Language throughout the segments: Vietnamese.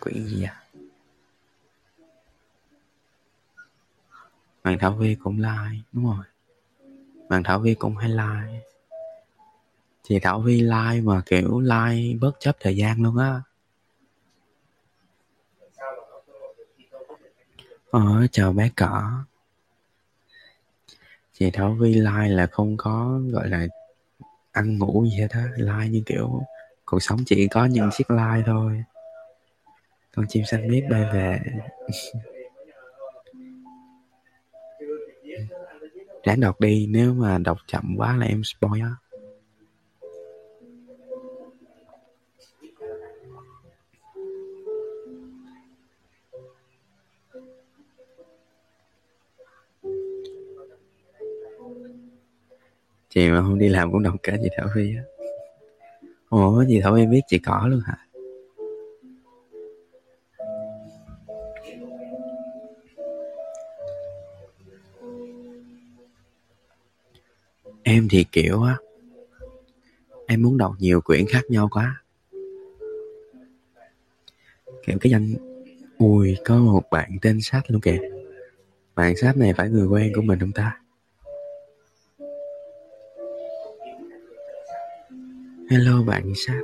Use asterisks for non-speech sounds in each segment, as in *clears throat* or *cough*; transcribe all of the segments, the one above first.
quyển gì à bạn thảo vi cũng like, đúng rồi. Bạn thảo vi cũng hay like. Chị thảo vi like mà kiểu like bất chấp thời gian luôn á. Ờ chào bé cỏ chị thảo vi like là không có, gọi là, ăn ngủ gì hết á. Like như kiểu cuộc sống chỉ có những chiếc like thôi con chim xanh biết bay về. *laughs* Ráng đọc đi, nếu mà đọc chậm quá là em spoil á. Chị mà không đi làm cũng đọc cả chị thảo phi á. Ủa chị thảo phi biết chị cỏ luôn hả? Em thì, kiểu, á, em muốn đọc nhiều quyển khác nhau quá. Kiểu, cái danh, ui, có một bạn tên sách luôn kìa. Bạn sách này phải người quen của mình không ta? Hello, bạn sách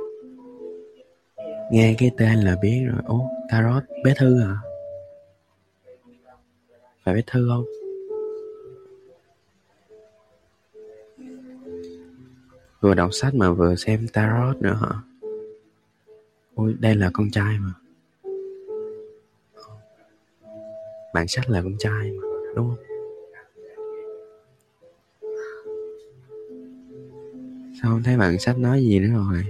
nghe cái tên là biết rồi. Ố tarot, bé thư à phải bé thư không? Vừa đọc sách mà vừa xem tarot nữa hả? Ôi, đây là con trai mà. Bạn sách là con trai mà, đúng không? Sao không thấy bạn sách nói gì nữa rồi?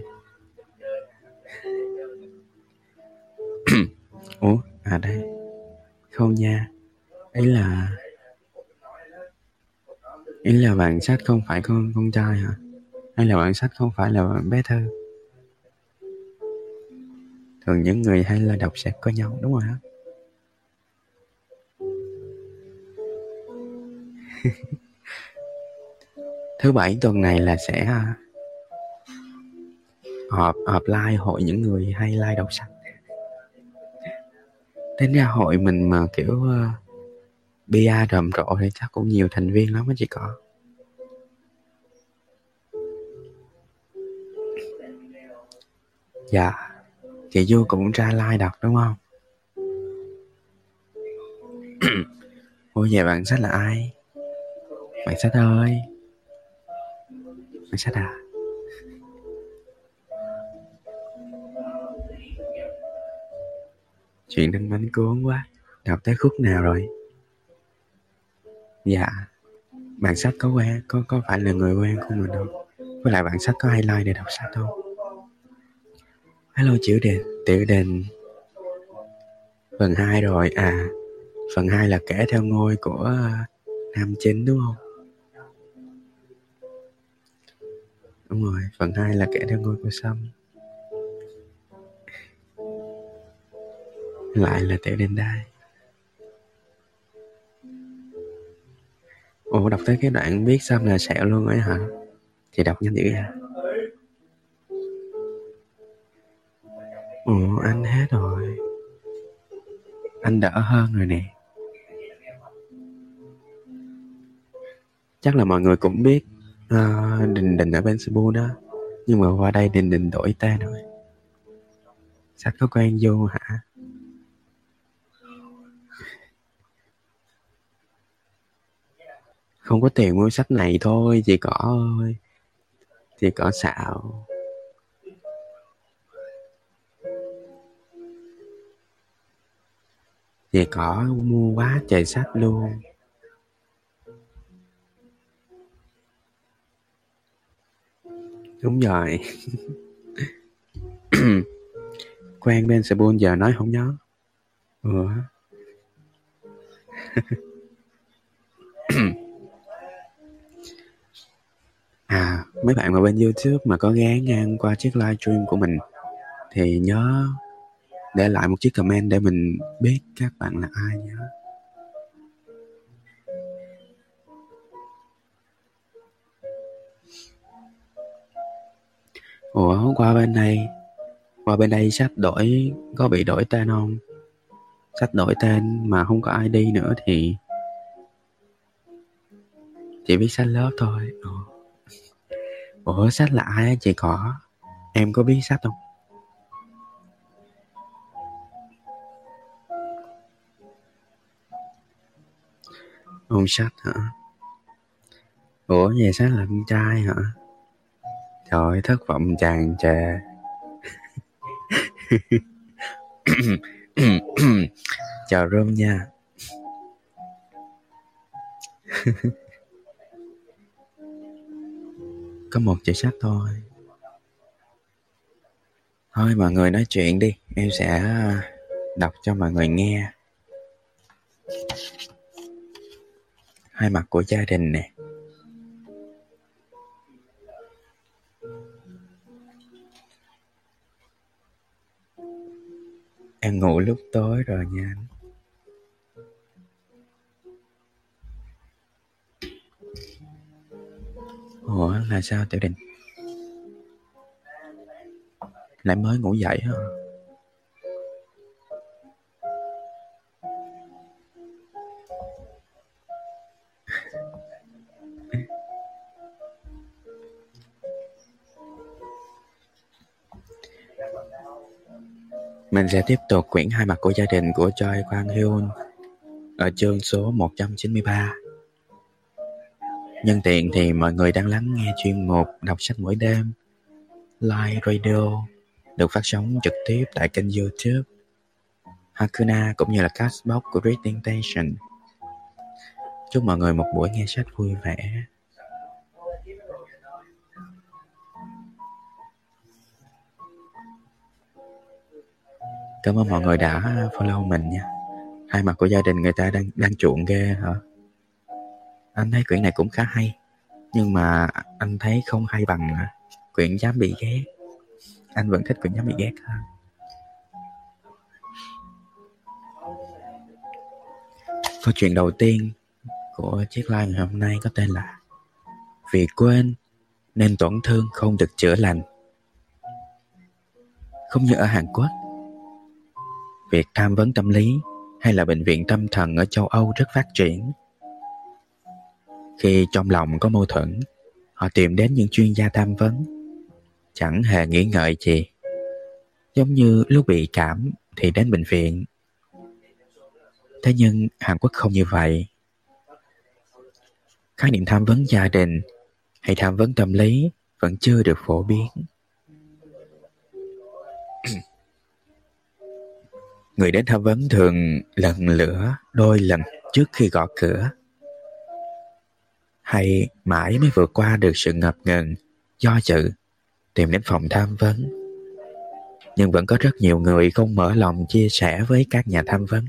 *coughs* Ủa à đây. Không nha. Ý là ý là bạn sách không phải con con trai hả? Hay là bạn sách không phải là bé thơ? Thường những người hay là đọc sẽ có nhau đúng rồi hả *laughs* thứ bảy tuần này là sẽ à, họp họp like hội những người hay like đọc sách. Đến ra hội mình mà kiểu uh, bia rầm rộ thì chắc cũng nhiều thành viên lắm á chị có dạ. Chị du cũng ra like đọc, đúng không? *clears throat* Ủa vậy bạn sách là ai? Bạn sách ơi. Bạn sách à? Chuyện đánh bánh cuốn quá. Đọc tới khúc nào rồi? Dạ. Bạn sách có quen, có có phải là người quen của mình không? Với lại bạn sách có hay like để đọc sách không? Hello, chữ đền tiểu đền phần 2 rồi. À phần 2 là kể theo ngôi của à, nam chính, đúng không? Đúng rồi, phần 2 là kể theo ngôi của sâm. Lại là tiểu đền đai ủa, đọc tới cái đoạn biết sâm là sẹo luôn ấy hả? Thì đọc nhanh dữ à ủa anh hết rồi. Anh đỡ hơn rồi nè. Chắc là mọi người cũng biết uh, đình đình ở bên Cebu đó. Nhưng mà qua đây đình đình đổi tên rồi. Sách có quen vô hả? Không có tiền mua sách này thôi chị cỏ ơi. Chị cỏ xạo về cỏ mua quá trời sách luôn. Đúng rồi. *coughs* Quen bên Seoul giờ nói không nhớ. Ừ. *coughs* à mấy bạn mà bên youtube mà có ghé ngang qua chiếc livestream của mình thì nhớ để lại một chiếc comment để mình biết các bạn là ai nhé. Ủa hôm qua bên đây, qua bên đây sách đổi có bị đổi tên không? Sách đổi tên mà không có ID nữa thì chỉ biết sách lớp thôi.ủa sách là ai á chị có Em có biết sách không? Ông sách hả? Ủa, về sách là con trai hả? Trời ơi thất vọng chàng trề *coughs* Chào Rôm nha. *laughs* Có một chữ sách thôi. Thôi, mọi người nói chuyện đi. Em sẽ đọc cho mọi người nghe. Hai mặt của gia đình nè. Em ngủ lúc tối rồi nha anh. Ủa, là sao Tiểu đình? Lại mới ngủ dậy hả? Mình sẽ tiếp tục quyển hai mặt của gia đình của Choi Quang Hyun ở chương số 193. Nhân tiện thì mọi người đang lắng nghe chuyên mục đọc sách mỗi đêm, Live Radio, được phát sóng trực tiếp tại kênh youtube Hakuna cũng như là Castbox của Reading Station. Chúc mọi người một buổi nghe sách vui vẻ. Cảm ơn mọi người đã follow mình nha. Hai mặt của gia đình người ta đang đang chuộng ghê hả? Anh thấy quyển này cũng khá hay. Nhưng mà anh thấy không hay bằng quyển dám bị ghét. Anh vẫn thích quyển dám bị ghét hơn. Câu chuyện đầu tiên của chiếc live ngày hôm nay có tên là Vì quên nên tổn thương không được chữa lành. Không như ở Hàn Quốc, việc tham vấn tâm lý hay là bệnh viện tâm thần ở châu Âu rất phát triển. Khi trong lòng có mâu thuẫn, họ tìm đến những chuyên gia tham vấn, chẳng hề nghĩ ngợi gì. Giống như lúc bị cảm thì đến bệnh viện. Thế nhưng Hàn Quốc không như vậy. Khái niệm tham vấn gia đình hay tham vấn tâm lý vẫn chưa được phổ biến. Người đến tham vấn thường lần lửa đôi lần trước khi gõ cửa. Hay mãi mới vượt qua được sự ngập ngừng, do dự, tìm đến phòng tham vấn. Nhưng vẫn có rất nhiều người không mở lòng chia sẻ với các nhà tham vấn.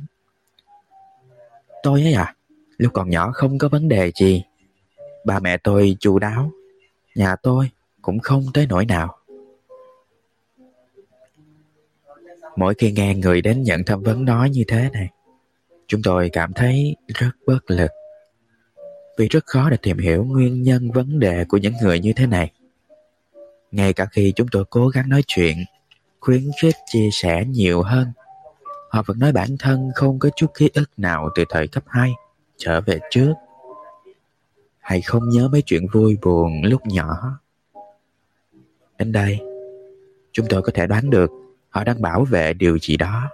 Tôi ấy à, lúc còn nhỏ không có vấn đề gì. Ba mẹ tôi chu đáo, nhà tôi cũng không tới nỗi nào. Mỗi khi nghe người đến nhận tham vấn nói như thế này, chúng tôi cảm thấy rất bất lực. Vì rất khó để tìm hiểu nguyên nhân vấn đề của những người như thế này. Ngay cả khi chúng tôi cố gắng nói chuyện, khuyến khích chia sẻ nhiều hơn, họ vẫn nói bản thân không có chút ký ức nào từ thời cấp 2 trở về trước. Hay không nhớ mấy chuyện vui buồn lúc nhỏ. Đến đây, chúng tôi có thể đoán được họ đang bảo vệ điều gì đó.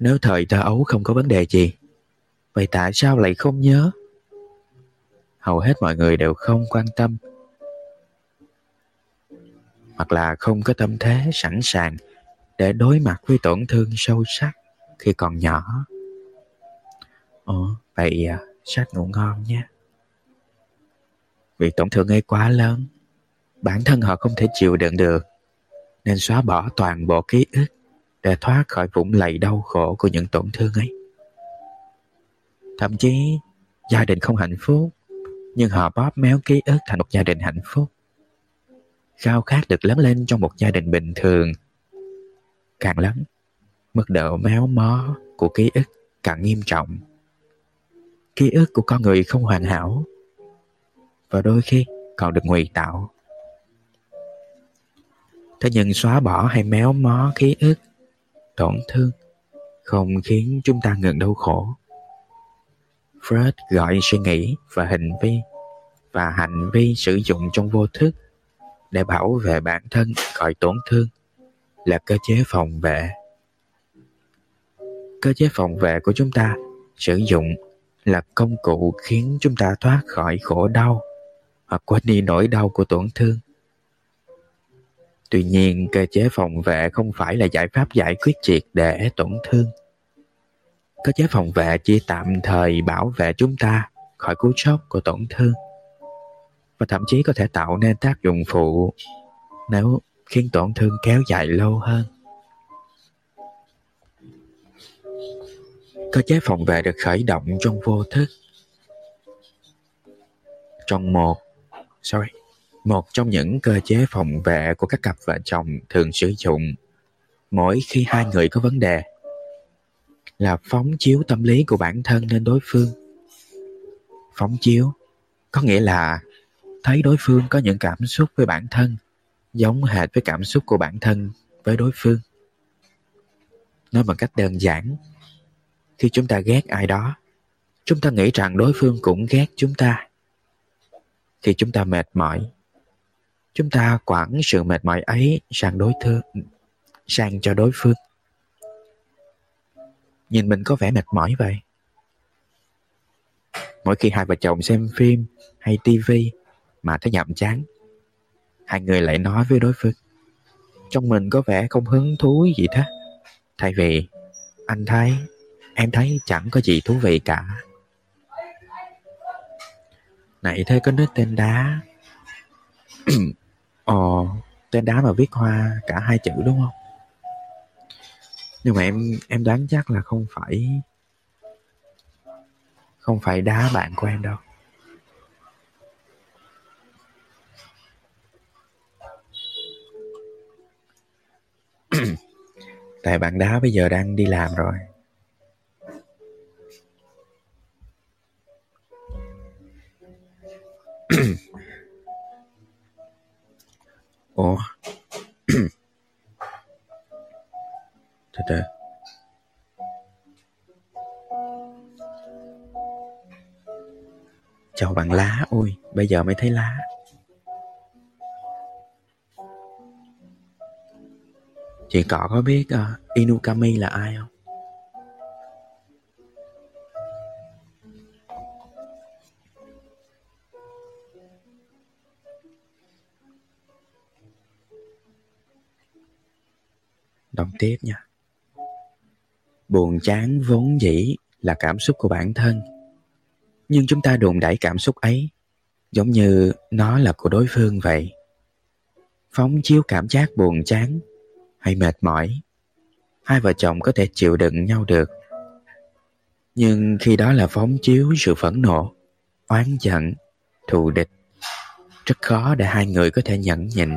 Nếu thời thơ ấu không có vấn đề gì, vậy tại sao lại không nhớ? Hầu hết mọi người đều không quan tâm hoặc là không có tâm thế sẵn sàng để đối mặt với tổn thương sâu sắc khi còn nhỏ. Ồ, vậy à, sách ngủ ngon nhé. Vì tổn thương ấy quá lớn, bản thân họ không thể chịu đựng được nên xóa bỏ toàn bộ ký ức để thoát khỏi vũng lầy đau khổ của những tổn thương ấy. Thậm chí, gia đình không hạnh phúc, nhưng họ bóp méo ký ức thành một gia đình hạnh phúc. Khao khát được lớn lên trong một gia đình bình thường. Càng lớn, mức độ méo mó của ký ức càng nghiêm trọng. Ký ức của con người không hoàn hảo và đôi khi còn được ngụy tạo thế nhưng xóa bỏ hay méo mó ký ức, tổn thương, không khiến chúng ta ngừng đau khổ Freud gọi suy nghĩ và hành vi, và hành vi sử dụng trong vô thức để bảo vệ bản thân khỏi tổn thương là cơ chế phòng vệ. Cơ chế phòng vệ của chúng ta sử dụng là công cụ khiến chúng ta thoát khỏi khổ đau hoặc quên đi nỗi đau của tổn thương. Tuy nhiên, cơ chế phòng vệ không phải là giải pháp giải quyết triệt để tổn thương. Cơ chế phòng vệ chỉ tạm thời bảo vệ chúng ta khỏi cú sốc của tổn thương và thậm chí có thể tạo nên tác dụng phụ nếu khiến tổn thương kéo dài lâu hơn. Cơ chế phòng vệ được khởi động trong vô thức. Trong một, sorry, một trong những cơ chế phòng vệ của các cặp vợ chồng thường sử dụng mỗi khi hai người có vấn đề là phóng chiếu tâm lý của bản thân lên đối phương. Phóng chiếu có nghĩa là thấy đối phương có những cảm xúc với bản thân giống hệt với cảm xúc của bản thân với đối phương. Nói bằng cách đơn giản, khi chúng ta ghét ai đó, chúng ta nghĩ rằng đối phương cũng ghét chúng ta. Khi chúng ta mệt mỏi, chúng ta quẳng sự mệt mỏi ấy sang đối thương, sang cho đối phương. Nhìn mình có vẻ mệt mỏi vậy. Mỗi khi hai vợ chồng xem phim hay tivi mà thấy nhàm chán, hai người lại nói với đối phương. Trong mình có vẻ không hứng thú gì thế. Thay vì anh thấy, em thấy chẳng có gì thú vị cả. Này thế có nước tên đá *clears throat* Ồ, tên đá mà viết hoa cả hai chữ đúng không? Nhưng mà em em đoán chắc là không phải không phải đá bạn của em đâu. *clears throat* Tại bạn đá bây giờ đang đi làm rồi. *clears throat* có thật ra Chào bạn lá, ôi, bây giờ mới thấy lá. Chị cọ có biết uh, Inukami là ai không? Đọc tiếp nha. Buồn chán vốn dĩ là cảm xúc của bản thân. Nhưng chúng ta đùn đẩy cảm xúc ấy giống như nó là của đối phương vậy. Phóng chiếu cảm giác buồn chán hay mệt mỏi, hai vợ chồng có thể chịu đựng nhau được. Nhưng khi đó là phóng chiếu sự phẫn nộ, oán giận, thù địch, rất khó để hai người có thể nhẫn nhịn.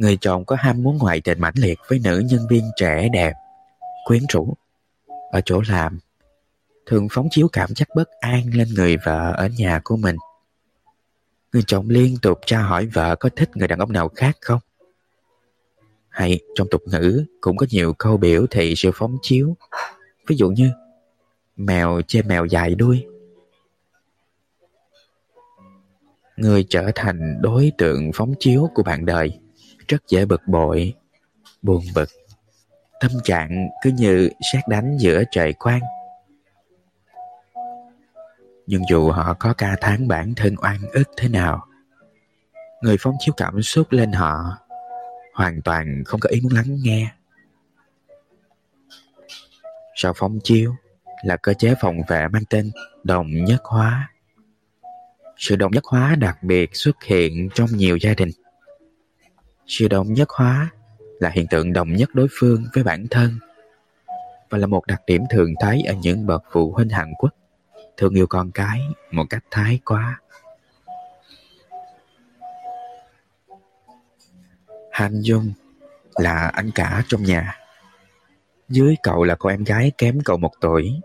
Người chồng có ham muốn ngoại tình mãnh liệt với nữ nhân viên trẻ đẹp, quyến rũ, ở chỗ làm, thường phóng chiếu cảm giác bất an lên người vợ ở nhà của mình. Người chồng liên tục tra hỏi vợ có thích người đàn ông nào khác không? hay trong tục ngữ cũng có nhiều câu biểu thị sự phóng chiếu. Ví dụ như mèo chê mèo dài đuôi. Người trở thành đối tượng phóng chiếu của bạn đời rất dễ bực bội, buồn bực. Tâm trạng cứ như xét đánh giữa trời quang. Nhưng dù họ có ca tháng bản thân oan ức thế nào, người phóng chiếu cảm xúc lên họ hoàn toàn không có ý muốn lắng nghe. Sau phóng chiếu là cơ chế phòng vệ mang tên đồng nhất hóa. Sự đồng nhất hóa đặc biệt xuất hiện trong nhiều gia đình. Sự đồng nhất hóa là hiện tượng đồng nhất đối phương với bản thân và là một đặc điểm thường thấy ở những bậc phụ huynh Hàn Quốc, thường yêu con cái một cách thái quá. Han Dung là anh cả trong nhà. Dưới cậu là cô em gái kém cậu một tuổi.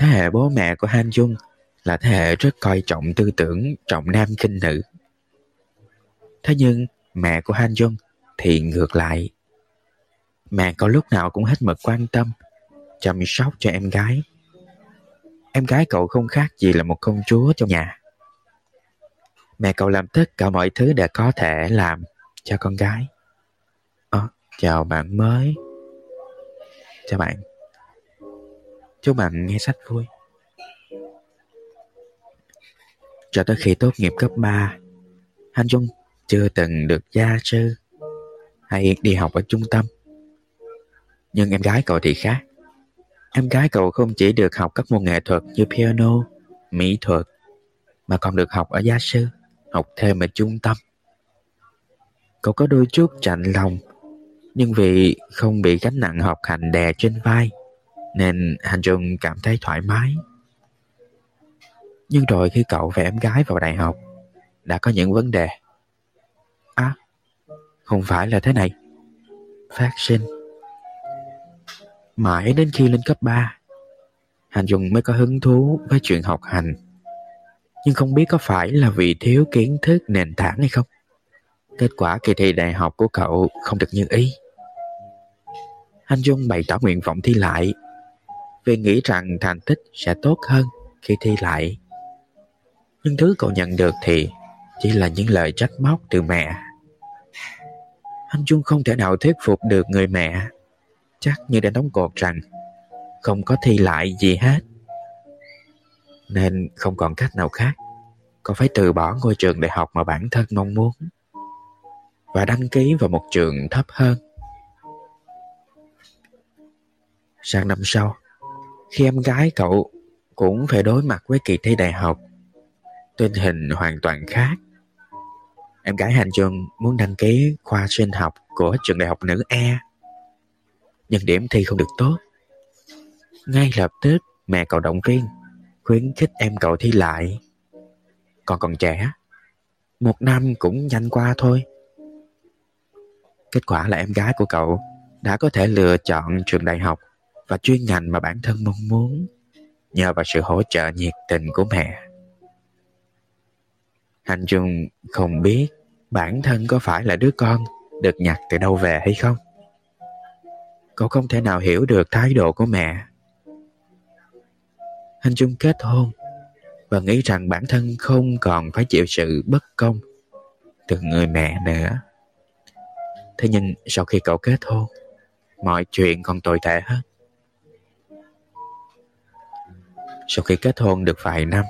Thế hệ bố mẹ của Han Dung là thế hệ rất coi trọng tư tưởng trọng nam khinh nữ. Thế nhưng mẹ của Han Jung thì ngược lại. Mẹ cậu lúc nào cũng hết mực quan tâm, chăm sóc cho em gái. Em gái cậu không khác gì là một công chúa trong nhà. Mẹ cậu làm tất cả mọi thứ để có thể làm cho con gái. À, chào bạn mới. Chào bạn. Chúc bạn nghe sách vui. Cho tới khi tốt nghiệp cấp 3, Han Dung chưa từng được gia sư hay đi học ở trung tâm. Nhưng em gái cậu thì khác. Em gái cậu không chỉ được học các môn nghệ thuật như piano, mỹ thuật, mà còn được học ở gia sư, học thêm ở trung tâm. Cậu có đôi chút chạnh lòng, nhưng vì không bị gánh nặng học hành đè trên vai, nên Hành Trung cảm thấy thoải mái. Nhưng rồi khi cậu và em gái vào đại học, đã có những vấn đề. Không phải là thế này. Phát sinh. Mãi đến khi lên cấp 3, Hành Dung mới có hứng thú với chuyện học hành. Nhưng không biết có phải là vì thiếu kiến thức nền tảng hay không. Kết quả kỳ thi đại học của cậu không được như ý. Hành Dung bày tỏ nguyện vọng thi lại vì nghĩ rằng thành tích sẽ tốt hơn khi thi lại. Nhưng thứ cậu nhận được thì chỉ là những lời trách móc từ mẹ. Anh Trung không thể nào thuyết phục được người mẹ, chắc như đã đóng cột rằng không có thi lại gì hết. Nên không còn cách nào khác, có phải từ bỏ ngôi trường đại học mà bản thân mong muốn và đăng ký vào một trường thấp hơn. Sang năm sau, khi em gái cậu cũng phải đối mặt với kỳ thi đại học, tình hình hoàn toàn khác. Em gái Hành trường muốn đăng ký khoa sinh học của trường đại học nữ E. Nhưng điểm thi không được tốt. Ngay lập tức mẹ cậu động viên, khuyến khích em cậu thi lại. Còn còn trẻ, một năm cũng nhanh qua thôi. Kết quả là em gái của cậu đã có thể lựa chọn trường đại học và chuyên ngành mà bản thân mong muốn nhờ vào sự hỗ trợ nhiệt tình của mẹ. Hành Trung không biết bản thân có phải là đứa con được nhặt từ đâu về hay không. Cậu không thể nào hiểu được thái độ của mẹ. Hành Trung kết hôn và nghĩ rằng bản thân không còn phải chịu sự bất công từ người mẹ nữa. Thế nhưng sau khi cậu kết hôn, mọi chuyện còn tồi tệ hơn. Sau khi kết hôn được vài năm,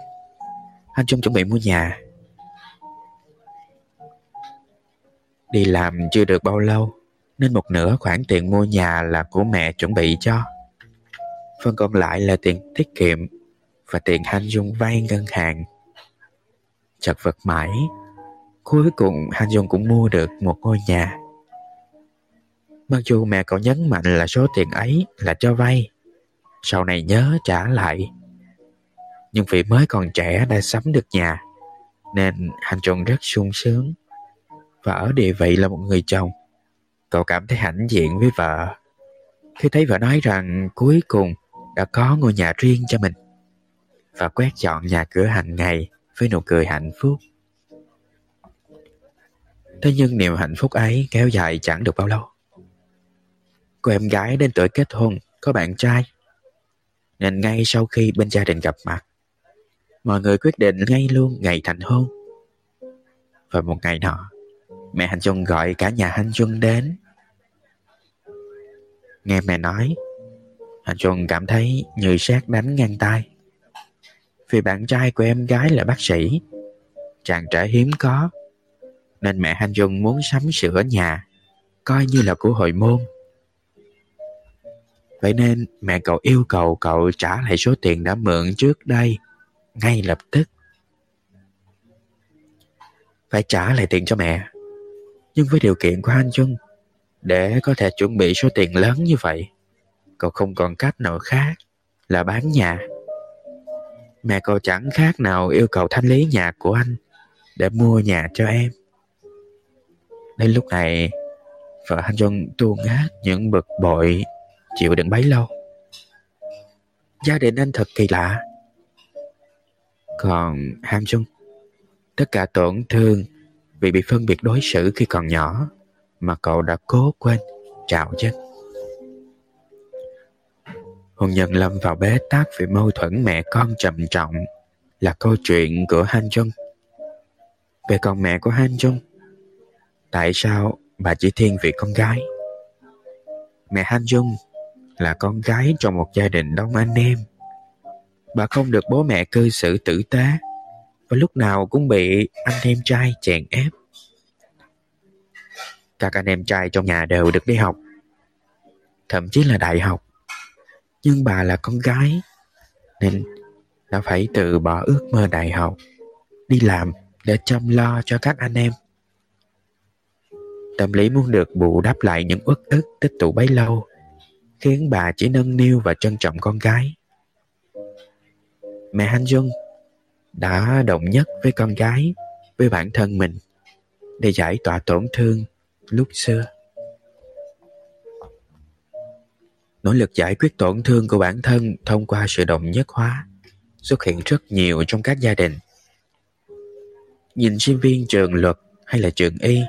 anh Trung chuẩn bị mua nhà Đi làm chưa được bao lâu, Nên một nửa khoản tiền mua nhà là của mẹ chuẩn bị cho. Phần còn lại là tiền tiết kiệm Và tiền Hanh Dung vay ngân hàng. Chật vật mãi, Cuối cùng Hanh Dung cũng mua được một ngôi nhà. Mặc dù mẹ cậu nhấn mạnh là số tiền ấy là cho vay, Sau này nhớ trả lại. Nhưng vì mới còn trẻ đã sắm được nhà, Nên Han Dung rất sung sướng và ở địa vị là một người chồng. Cậu cảm thấy hãnh diện với vợ khi thấy vợ nói rằng cuối cùng đã có ngôi nhà riêng cho mình và quét dọn nhà cửa hàng ngày với nụ cười hạnh phúc. Thế nhưng niềm hạnh phúc ấy kéo dài chẳng được bao lâu. Cô em gái đến tuổi kết hôn, có bạn trai nên ngay sau khi bên gia đình gặp mặt, mọi người quyết định ngay luôn ngày thành hôn. Và một ngày nọ Mẹ Hành Trung gọi cả nhà Hành Trung đến. Nghe mẹ nói Hành Trung cảm thấy như sát đánh ngang tay. Vì bạn trai của em gái là bác sĩ, Chàng trẻ hiếm có, Nên mẹ Hành Trung muốn sắm sửa nhà, Coi như là của hội môn. Vậy nên mẹ cậu yêu cầu cậu trả lại số tiền đã mượn trước đây, Ngay lập tức. Phải trả lại tiền cho mẹ nhưng với điều kiện của anh Chung để có thể chuẩn bị số tiền lớn như vậy, cậu không còn cách nào khác là bán nhà. Mẹ cậu chẳng khác nào yêu cầu thanh lý nhà của anh để mua nhà cho em. Đến lúc này, vợ anh Chung tuôn hết những bực bội chịu đựng bấy lâu. Gia đình anh thật kỳ lạ. Còn ham chung tất cả tổn thương vì bị phân biệt đối xử khi còn nhỏ mà cậu đã cố quên trạo chân. Hôn nhân lâm vào bế tắc vì mâu thuẫn mẹ con trầm trọng là câu chuyện của Han Jung. Về con mẹ của Han Jung, tại sao bà chỉ thiên vị con gái? Mẹ Han Jung là con gái trong một gia đình đông anh em. Bà không được bố mẹ cư xử tử tế và lúc nào cũng bị anh em trai chèn ép. Các anh em trai trong nhà đều được đi học, thậm chí là đại học. Nhưng bà là con gái, nên đã phải từ bỏ ước mơ đại học, đi làm để chăm lo cho các anh em. Tâm lý muốn được bù đắp lại những uất ức tích tụ bấy lâu, khiến bà chỉ nâng niu và trân trọng con gái. Mẹ Hanh Dung đã đồng nhất với con gái, với bản thân mình để giải tỏa tổn thương lúc xưa. Nỗ lực giải quyết tổn thương của bản thân thông qua sự đồng nhất hóa xuất hiện rất nhiều trong các gia đình. Nhìn sinh viên trường luật hay là trường y,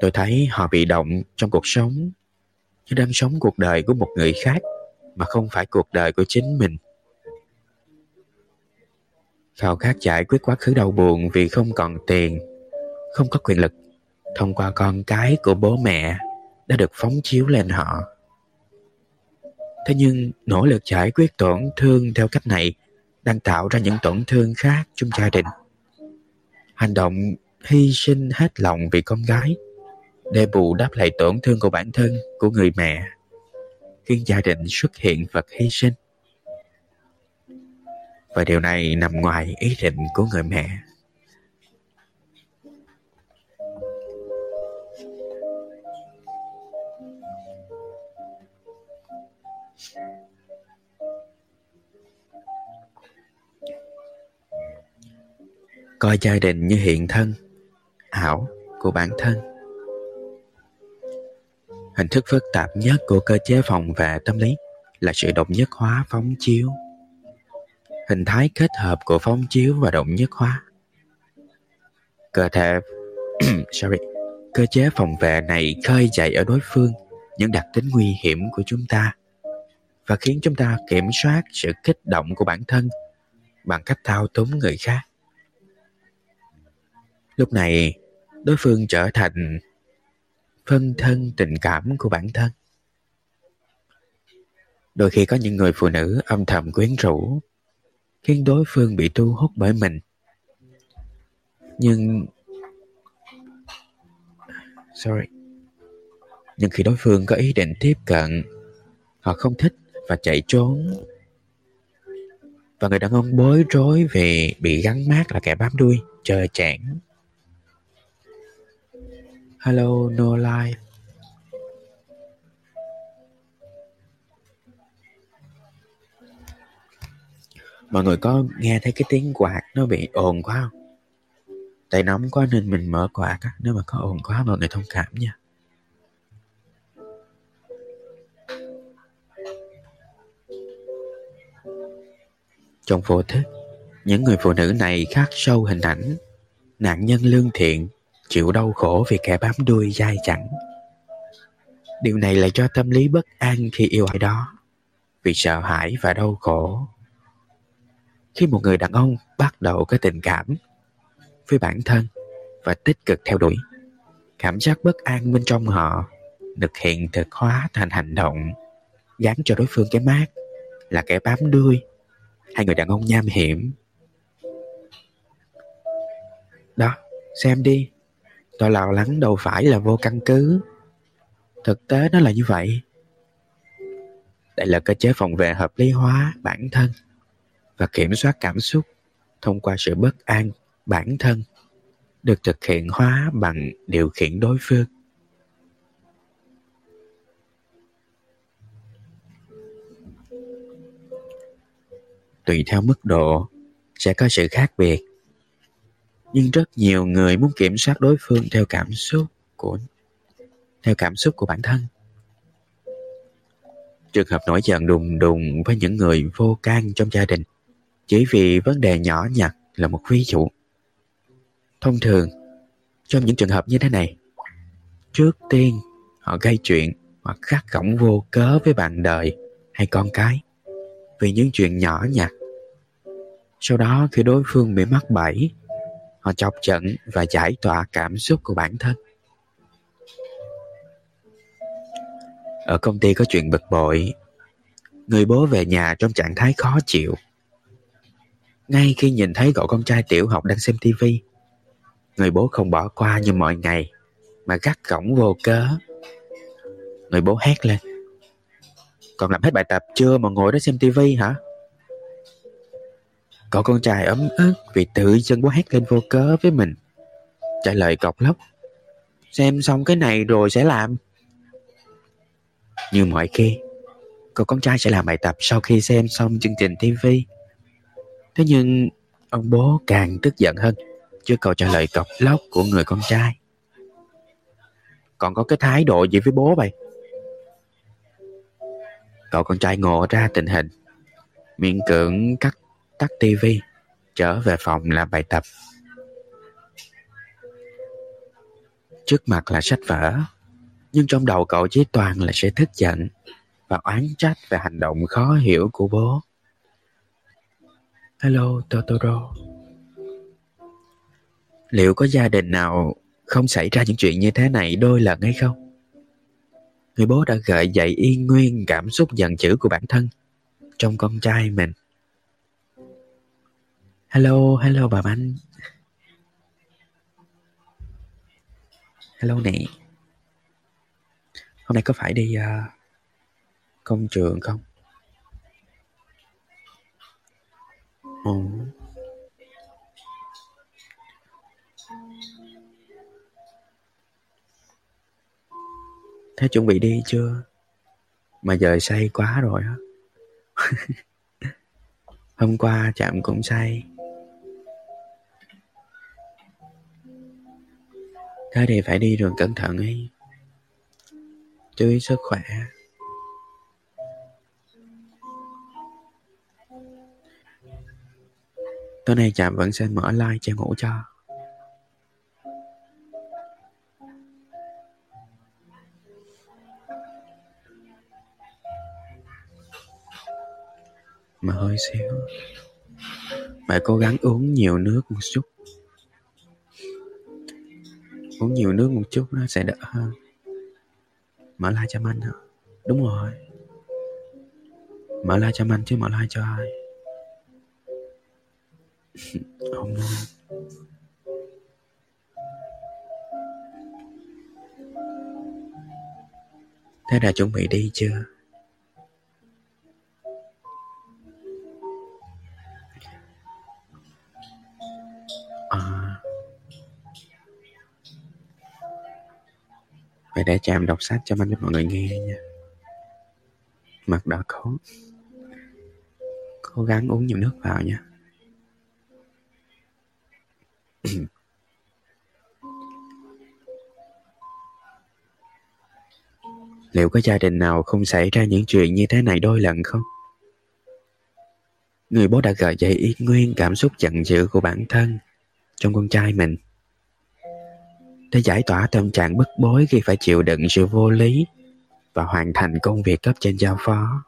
tôi thấy họ bị động trong cuộc sống như đang sống cuộc đời của một người khác mà không phải cuộc đời của chính mình. Khao khát giải quyết quá khứ đau buồn vì không còn tiền, không có quyền lực thông qua con cái của bố mẹ đã được phóng chiếu lên họ. Thế nhưng nỗ lực giải quyết tổn thương theo cách này đang tạo ra những tổn thương khác trong gia đình. Hành động hy sinh hết lòng vì con gái để bù đắp lại tổn thương của bản thân, của người mẹ, khiến gia đình xuất hiện vật hy sinh. Và điều này nằm ngoài ý định của người mẹ. coi gia đình như hiện thân, ảo của bản thân hình thức phức tạp nhất của cơ chế phòng vệ tâm lý là sự động nhất hóa phóng chiếu hình thái kết hợp của phóng chiếu và động nhất hóa cơ thể *clears throat* sorry cơ chế phòng vệ này khơi dậy ở đối phương những đặc tính nguy hiểm của chúng ta và khiến chúng ta kiểm soát sự kích động của bản thân bằng cách thao túng người khác Lúc này, đối phương trở thành phân thân tình cảm của bản thân. Đôi khi có những người phụ nữ âm thầm quyến rũ, khiến đối phương bị thu hút bởi mình. Nhưng... Sorry. Nhưng khi đối phương có ý định tiếp cận, họ không thích và chạy trốn. Và người đàn ông bối rối vì bị gắn mát là kẻ bám đuôi, chờ chẽn Hello No Life Mọi người có nghe thấy cái tiếng quạt nó bị ồn quá không? Tại nóng quá nên mình mở quạt á Nếu mà có ồn quá mọi người thông cảm nha Trong vô thức Những người phụ nữ này khắc sâu hình ảnh Nạn nhân lương thiện chịu đau khổ vì kẻ bám đuôi dai chẳng. Điều này lại cho tâm lý bất an khi yêu ai đó, vì sợ hãi và đau khổ. Khi một người đàn ông bắt đầu có tình cảm với bản thân và tích cực theo đuổi, cảm giác bất an bên trong họ được hiện thực hóa thành hành động gắn cho đối phương cái mát là kẻ bám đuôi hay người đàn ông nham hiểm. Đó, xem đi, Tôi lo lắng đâu phải là vô căn cứ. Thực tế nó là như vậy. Đây là cơ chế phòng vệ hợp lý hóa bản thân. Và kiểm soát cảm xúc Thông qua sự bất an bản thân Được thực hiện hóa bằng điều khiển đối phương. Tùy theo mức độ, Sẽ có sự khác biệt, nhưng rất nhiều người muốn kiểm soát đối phương theo cảm xúc của, theo cảm xúc của bản thân. Trường hợp nổi giận đùng đùng với những người vô can trong gia đình chỉ vì vấn đề nhỏ nhặt là một ví dụ. Thông thường, trong những trường hợp như thế này, trước tiên họ gây chuyện hoặc khắc khổng vô cớ với bạn đời hay con cái vì những chuyện nhỏ nhặt. Sau đó khi đối phương bị mắc bẫy, họ chọc giận và giải tỏa cảm xúc của bản thân. Ở công ty có chuyện bực bội, người bố về nhà trong trạng thái khó chịu ngay khi nhìn thấy cậu con trai tiểu học đang xem tivi, người bố không bỏ qua như mọi ngày, mà gắt gỏng vô cớ. Người bố hét lên, còn làm hết bài tập chưa mà ngồi đó xem tivi hả? Cậu con trai ấm ức vì tự chân bố hét lên vô cớ với mình, trả lời cọc lóc, xem xong cái này rồi sẽ làm. Như mọi khi, cậu con trai sẽ làm bài tập sau khi xem xong chương trình tivi thế nhưng, ông bố càng tức giận hơn trước câu trả lời cọc lóc của người con trai. Còn có cái thái độ gì với bố vậy? Cậu con trai ngộ ra tình hình, miễn cưỡng cắt tắt tivi, trở về phòng làm bài tập. Trước mặt là sách vở, nhưng trong đầu cậu chỉ toàn là sẽ tức giận và oán trách về hành động khó hiểu của bố hello totoro. Liệu có gia đình nào không xảy ra những chuyện như thế này đôi lần hay không? Người bố đã gợi dậy yên nguyên cảm xúc giận dữ của bản thân trong con trai mình. Hello hello bà anh hello nè. Hôm nay có phải đi uh, công trường không ổn thế chuẩn bị đi chưa? Mà giờ say quá rồi á. *laughs* Hôm qua chạm cũng say. Thế thì phải đi rồi cẩn thận ấy. Chú ý sức khỏe. Tối nay chạm vẫn sẽ mở like cho ngủ cho. Mà hơi xíu. Bạn cố gắng uống nhiều nước một chút. Uống nhiều nước một chút nó sẽ đỡ hơn. Mở like cho anh hả? Đúng rồi. Mở like cho anh chứ mở like cho ai? Không no thế đã chuẩn bị đi chưa? À. Vậy để chạm đọc sách cho anh cho mọi người nghe nha. Mặt đỏ khó. Cố gắng uống nhiều nước vào nha. *clears throat* Liệu có gia đình nào không xảy ra những chuyện như thế này đôi lần không? Người bố đã gợi dậy ý nguyên, cảm xúc giận dữ của bản thân trong con trai mình để giải tỏa tâm trạng bức bối khi phải chịu đựng sự vô lý và hoàn thành công việc cấp trên giao phó.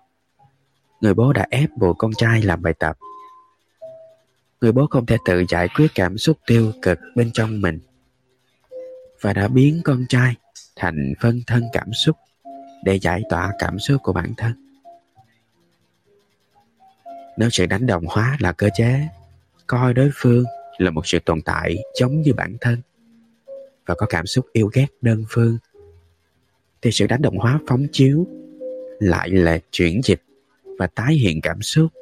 Người bố đã ép buộc con trai làm bài tập. Người bố không thể tự giải quyết cảm xúc tiêu cực bên trong mình và đã biến con trai thành phân thân cảm xúc để giải tỏa cảm xúc của bản thân. Nếu sự đánh đồng hóa là cơ chế, coi đối phương là một sự tồn tại giống như bản thân và có cảm xúc yêu ghét đơn phương thì sự đánh động hóa phóng chiếu lại là chuyển dịch và tái hiện cảm xúc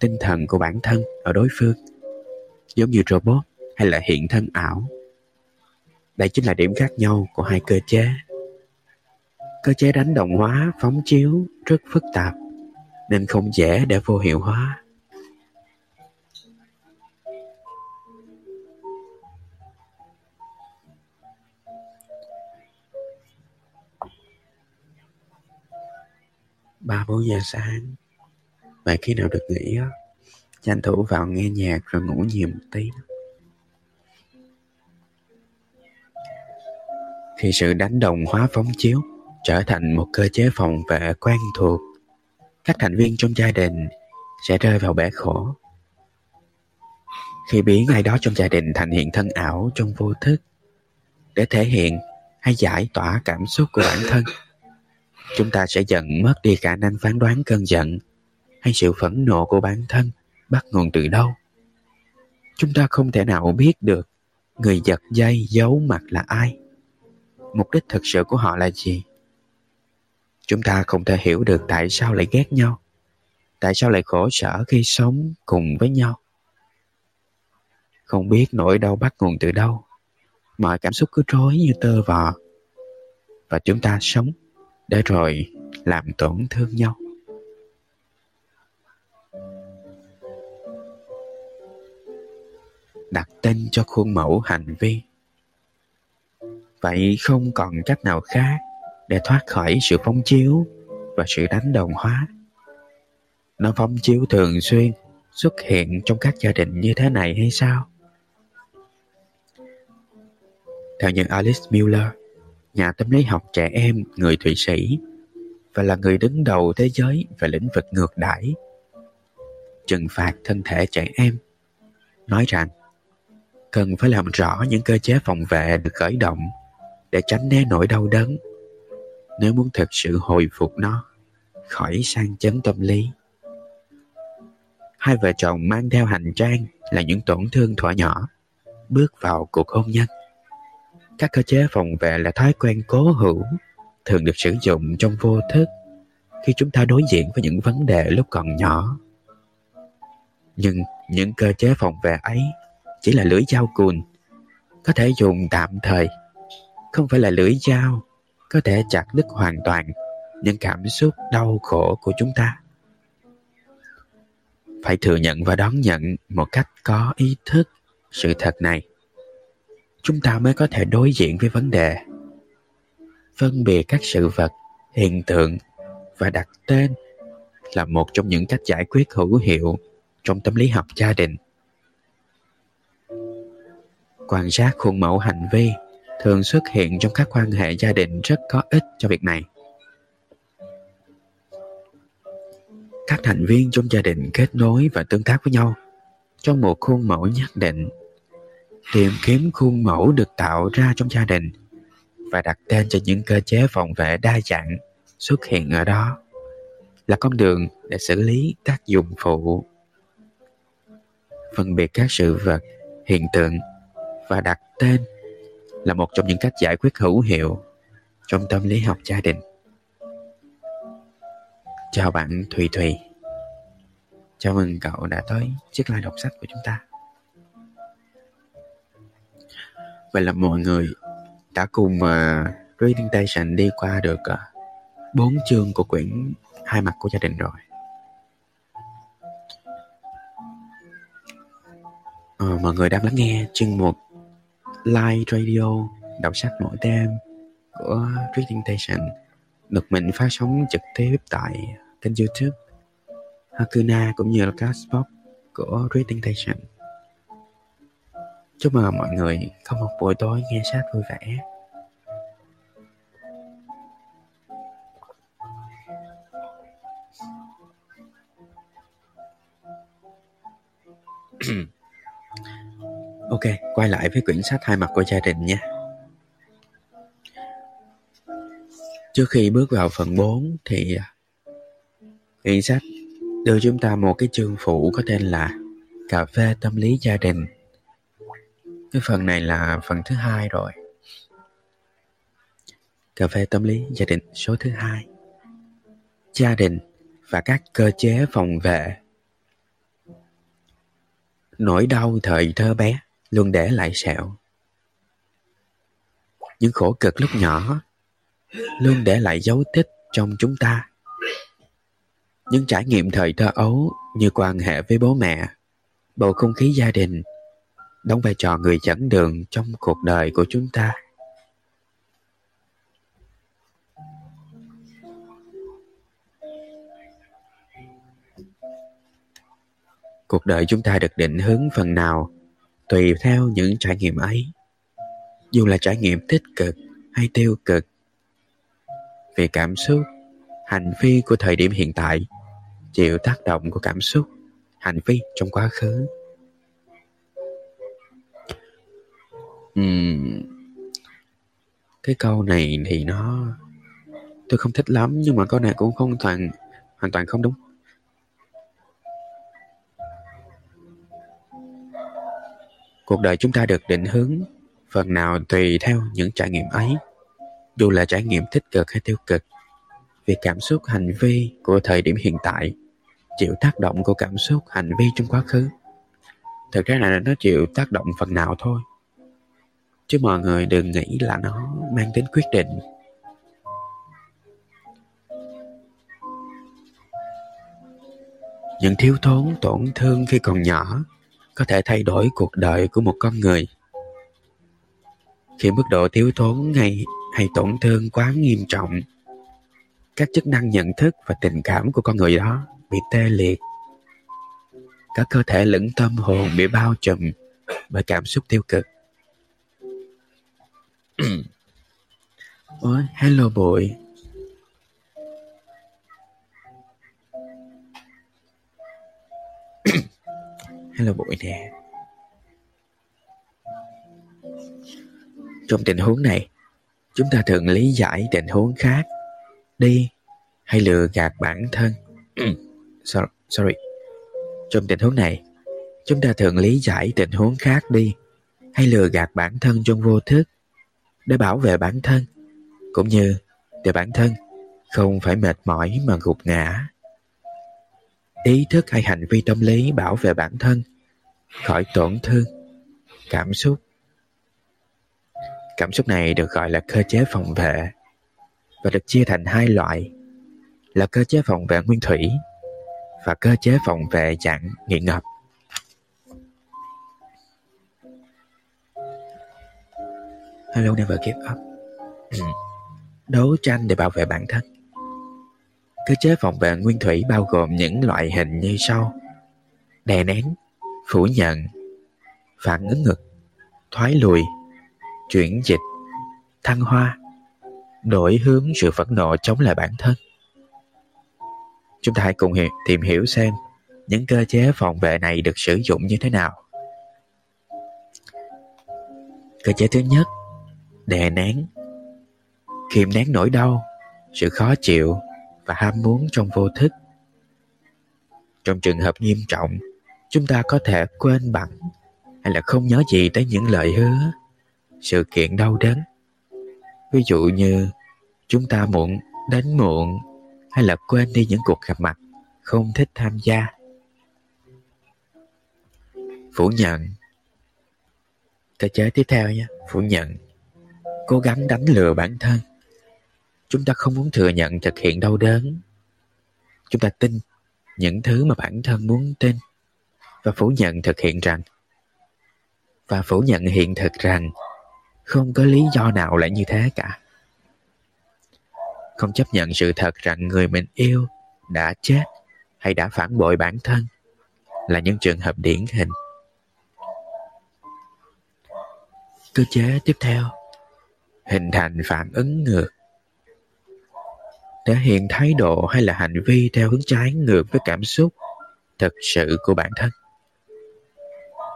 tinh thần của bản thân ở đối phương, giống như robot hay là hiện thân ảo. Đây chính là điểm khác nhau của hai cơ chế. Cơ chế đánh động hóa, phóng chiếu rất phức tạp, nên không dễ để vô hiệu hóa. Ba bốn giờ sáng vậy khi nào được nghỉ á, tranh thủ vào nghe nhạc rồi ngủ nhiều một tí khi sự đánh đồng hóa phóng chiếu, trở thành một cơ chế phòng vệ quen thuộc, các thành viên trong gia đình sẽ rơi vào bể khổ. Khi biến ai đó trong gia đình thành hiện thân ảo trong vô thức, để thể hiện hay giải tỏa cảm xúc của bản thân, chúng ta sẽ dần mất đi khả năng phán đoán cơn giận hay sự phẫn nộ của bản thân bắt nguồn từ đâu? Chúng ta không thể nào biết được người giật dây giấu mặt là ai. Mục đích thực sự của họ là gì? Chúng ta không thể hiểu được tại sao lại ghét nhau, tại sao lại khổ sở khi sống cùng với nhau. Không biết nỗi đau bắt nguồn từ đâu, mọi cảm xúc cứ rối như tơ vò. Và chúng ta sống để rồi làm tổn thương nhau. Đặt tên cho khuôn mẫu hành vi. Vậy không còn cách nào khác để thoát khỏi sự phóng chiếu và sự đánh đồng hóa. Nó phóng chiếu thường xuyên xuất hiện trong các gia đình như thế này hay sao? Theo những alice miller nhà tâm lý học trẻ em, người thụy sĩ, và là người đứng đầu thế giới về lĩnh vực ngược đãi, trừng phạt thân thể trẻ em, nói rằng cần phải làm rõ những cơ chế phòng vệ được khởi động để tránh né nỗi đau đớn. Nếu muốn thực sự hồi phục nó, khỏi sang chấn tâm lý. Hai vợ chồng mang theo hành trang là những tổn thương thuở nhỏ, bước vào cuộc hôn nhân. Các cơ chế phòng vệ là thói quen cố hữu, thường được sử dụng trong vô thức khi chúng ta đối diện với những vấn đề lúc còn nhỏ. Nhưng những cơ chế phòng vệ ấy chỉ là lưỡi dao cùn, có thể dùng tạm thời, không phải là lưỡi dao, có thể chặt đứt hoàn toàn những cảm xúc đau khổ của chúng ta. Phải thừa nhận và đón nhận một cách có ý thức sự thật này. Chúng ta mới có thể đối diện với vấn đề, phân biệt các sự vật, hiện tượng và đặt tên là một trong những cách giải quyết hữu hiệu trong tâm lý học gia đình quan sát khuôn mẫu hành vi thường xuất hiện trong các quan hệ gia đình rất có ích cho việc này. Các thành viên trong gia đình kết nối và tương tác với nhau trong một khuôn mẫu nhất định, tìm kiếm khuôn mẫu được tạo ra trong gia đình và đặt tên cho những cơ chế phòng vệ đa dạng xuất hiện ở đó là con đường để xử lý tác dụng phụ, phân biệt các sự vật, hiện tượng và đặt tên là một trong những cách giải quyết hữu hiệu trong tâm lý học gia đình. Chào bạn thùy thùy. Chào mừng cậu đã tới chiếc lai đọc sách của chúng ta. Vậy là mọi người đã cùng ờ, uh, reading station đi qua được uh, bốn chương của quyển hai mặt của gia đình rồi. Uh, mọi người đang lắng nghe chương một live radio, đọc sách mỗi đêm của reading station, được mình phát sóng trực tiếp tại kênh youtube Hakuna cũng như là Castbox của Reading Station. Chúc mừng mọi người có một buổi tối nghe sách vui vẻ. *clears throat* ok, quay lại với quyển sách hai mặt của gia đình nha. Trước khi bước vào phần 4 thì à, quyển sách đưa chúng ta một cái chương phụ có tên là Cà phê tâm lý gia đình. Cái phần này là phần thứ hai rồi. Cà phê tâm lý gia đình số thứ hai. Gia đình và các cơ chế phòng vệ. Nỗi đau thời thơ bé luôn để lại sẹo. Những khổ cực lúc nhỏ luôn để lại dấu tích trong chúng ta. Những trải nghiệm thời thơ ấu như quan hệ với bố mẹ, bầu không khí gia đình, đóng vai trò người dẫn đường trong cuộc đời của chúng ta. Cuộc đời chúng ta được định hướng phần nào tùy theo những trải nghiệm ấy. Dù là trải nghiệm tích cực hay tiêu cực về cảm xúc hành vi của thời điểm hiện tại chịu tác động của cảm xúc hành vi trong quá khứ. Uhm, cái câu này thì nó tôi không thích lắm nhưng mà câu này cũng không toàn hoàn toàn không đúng. Cuộc đời chúng ta được định hướng phần nào tùy theo những trải nghiệm ấy. Dù là trải nghiệm tích cực hay tiêu cực, vì cảm xúc hành vi của thời điểm hiện tại chịu tác động của cảm xúc hành vi trong quá khứ. Thực ra là nó chịu tác động phần nào thôi. Chứ mọi người đừng nghĩ là nó mang tính quyết định. Những thiếu thốn, tổn thương khi còn nhỏ có thể thay đổi cuộc đời của một con người. Khi mức độ thiếu thốn hay hay tổn thương quá nghiêm trọng, các chức năng nhận thức và tình cảm của con người đó bị tê liệt. Cả cơ thể lẫn tâm hồn bị bao trùm bởi cảm xúc tiêu cực. *clears throat* Ôi, hello bụi. Là bụi nè. Trong tình huống này, chúng ta thường lý giải tình huống khác đi hay lừa gạt bản thân. *clears throat* Sorry. Trong tình huống này, chúng ta thường lý giải tình huống khác đi hay lừa gạt bản thân trong vô thức để bảo vệ bản thân, cũng như để bản thân không phải mệt mỏi mà gục ngã ý thức hay hành vi tâm lý bảo vệ bản thân, khỏi tổn thương, cảm xúc cảm xúc này được gọi là cơ chế phòng vệ và được chia thành hai loại, là cơ chế phòng vệ nguyên thủy và cơ chế phòng vệ dạng nghiện ngập. Hello, never give up. Đấu tranh để bảo vệ bản thân. Cơ chế phòng vệ nguyên thủy bao gồm những loại hình như sau: đè nén, phủ nhận, phản ứng ngực, thoái lùi, chuyển dịch, thăng hoa, đổi hướng sự phẫn nộ chống lại bản thân. Chúng ta hãy cùng tìm hiểu xem những cơ chế phòng vệ này được sử dụng như thế nào. Cơ chế thứ nhất, đè nén. Kiềm nén nỗi đau, sự khó chịu và ham muốn trong vô thức. Trong trường hợp nghiêm trọng, chúng ta có thể quên bẵng hay là không nhớ gì tới những lời hứa, sự kiện đau đớn. Ví dụ như chúng ta muộn đến muộn hay là quên đi những cuộc gặp mặt không thích tham gia. Phủ nhận. Cơ chế tiếp theo nhé. Phủ nhận. Cố gắng đánh lừa bản thân chúng ta không muốn thừa nhận thực hiện đau đớn. Chúng ta tin những thứ mà bản thân muốn tin và phủ nhận thực hiện rằng, và phủ nhận hiện thực rằng không có lý do nào lại như thế cả. Không chấp nhận sự thật rằng người mình yêu đã chết hay đã phản bội bản thân là những trường hợp điển hình. Cơ chế tiếp theo, hình thành phản ứng ngược thể hiện thái độ hay là hành vi theo hướng trái ngược với cảm xúc thực sự của bản thân.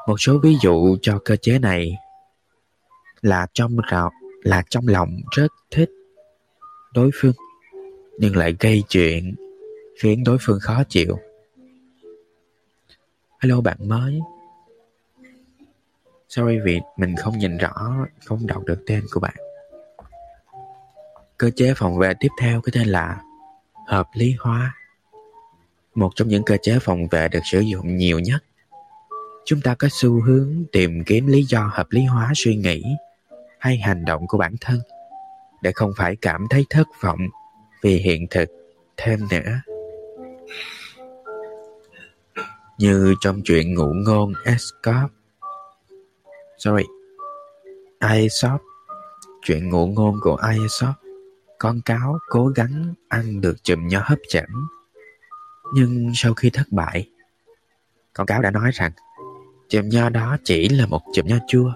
Một số ví dụ cho cơ chế này là trong là trong lòng rất thích đối phương, nhưng lại gây chuyện khiến đối phương khó chịu. Hello bạn mới. Sorry vì mình không nhìn rõ, không đọc được tên của bạn cơ chế phòng vệ tiếp theo có tên là hợp lý hóa. Một trong những cơ chế phòng vệ được sử dụng nhiều nhất. Chúng ta có xu hướng tìm kiếm lý do hợp lý hóa suy nghĩ hay hành động của bản thân để không phải cảm thấy thất vọng vì hiện thực thêm nữa. Như trong chuyện ngụ ngôn escop. Sorry, Aesop. Chuyện ngụ ngôn của Aesop. Con cáo cố gắng ăn được chùm nho hấp dẫn. Nhưng sau khi thất bại, Con cáo đã nói rằng Chùm nho đó chỉ là một chùm nho chua.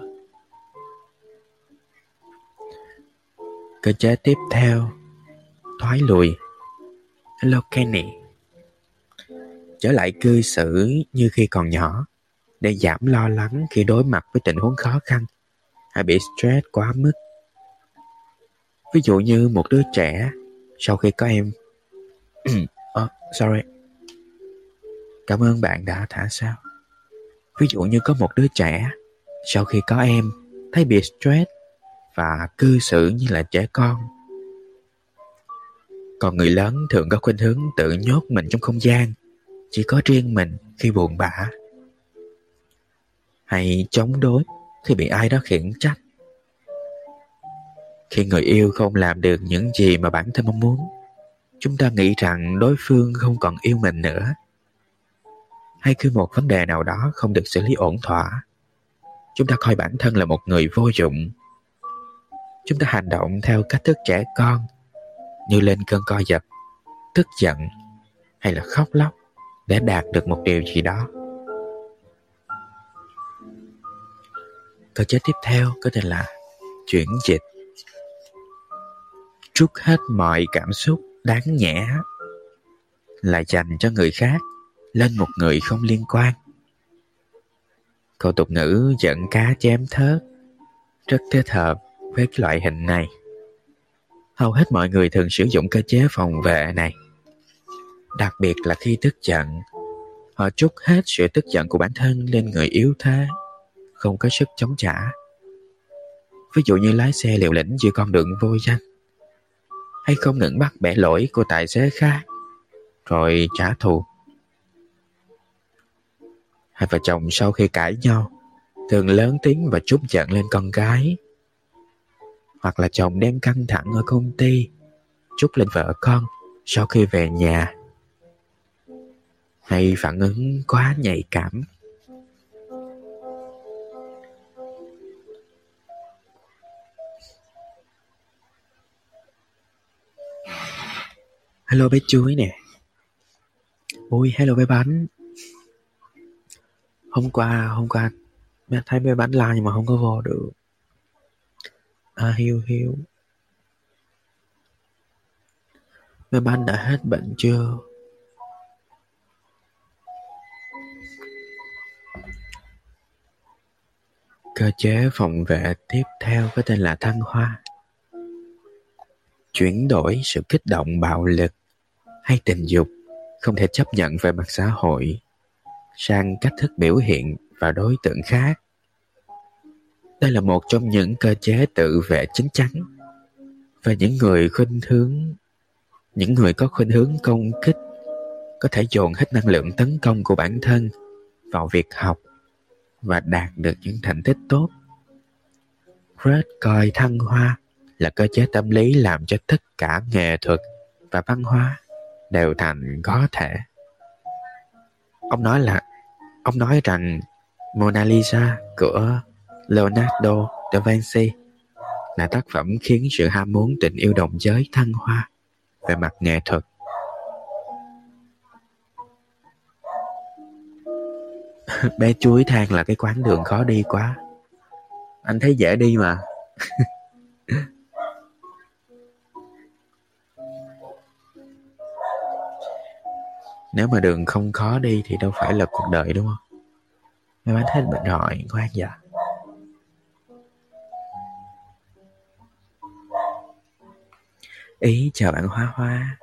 Cơ chế tiếp theo, Thoái lùi Hello Kenny Trở lại cư xử như khi còn nhỏ, Để giảm lo lắng khi đối mặt với tình huống khó khăn, Hay bị stress quá mức. Ví dụ như một đứa trẻ Sau khi có em oh, *clears throat* Sorry. Cảm ơn bạn đã thả sao. Ví dụ như có một đứa trẻ Sau khi có em Thấy bị stress Và cư xử như là trẻ con. Còn người lớn thường có khuynh hướng tự nhốt mình trong không gian Chỉ có riêng mình khi buồn bã. Hay chống đối khi bị ai đó khiển trách khi người yêu không làm được những gì mà bản thân mong muốn, Chúng ta nghĩ rằng đối phương không còn yêu mình nữa. Hay khi một vấn đề nào đó không được xử lý ổn thỏa, chúng ta coi bản thân là một người vô dụng. Chúng ta hành động theo cách thức trẻ con, như lên cơn co giật, tức giận, hay là khóc lóc để đạt được một điều gì đó. Cơ chế tiếp theo có tên là chuyển dịch trút hết mọi cảm xúc đáng nhẽ lại dành cho người khác lên một người không liên quan. Câu tục ngữ giận cá chém thớt rất thích hợp với cái loại hình này. Hầu hết mọi người thường sử dụng cơ chế phòng vệ này. Đặc biệt là khi tức giận, họ trút hết sự tức giận của bản thân lên người yếu thế, không có sức chống trả. Ví dụ như lái xe liều lĩnh giữa con đường vô danh, hay không ngừng bắt bẻ lỗi của tài xế khác, rồi trả thù Hai vợ chồng sau khi cãi nhau thường lớn tiếng và trút giận lên con gái. Hoặc là chồng đem căng thẳng ở công ty trút lên vợ con sau khi về nhà. Hay phản ứng quá nhạy cảm. Hello bé chuối nè. Ui, hello bé bánh. Hôm qua hôm qua mẹ thấy bé bánh like nhưng mà không có vô được. À hiu hiu bé bánh đã hết bệnh chưa? Cơ chế phòng vệ tiếp theo có tên là thăng hoa. Chuyển đổi sự kích động bạo lực hay tình dục, không thể chấp nhận về mặt xã hội sang cách thức biểu hiện và đối tượng khác. Đây là một trong những cơ chế tự vệ chính chắn và những người khuynh hướng, những người có khuynh hướng công kích có thể dồn hết năng lượng tấn công của bản thân vào việc học và đạt được những thành tích tốt. Fred coi thăng hoa là cơ chế tâm lý làm cho tất cả nghệ thuật và văn hóa đều thành có thể. Ông nói là, Ông nói rằng Mona Lisa của Leonardo da Vinci là tác phẩm khiến sự ham muốn tình yêu đồng giới thăng hoa về mặt nghệ thuật. *laughs* Bé chuối than là cái quán đường khó đi quá. Anh thấy dễ đi mà. *laughs* Nếu mà đường không khó đi thì đâu phải là cuộc đời đúng không? Mấy bán hết bệnh rồi, ngoan dạ. Ý chào bạn Hoa Hoa.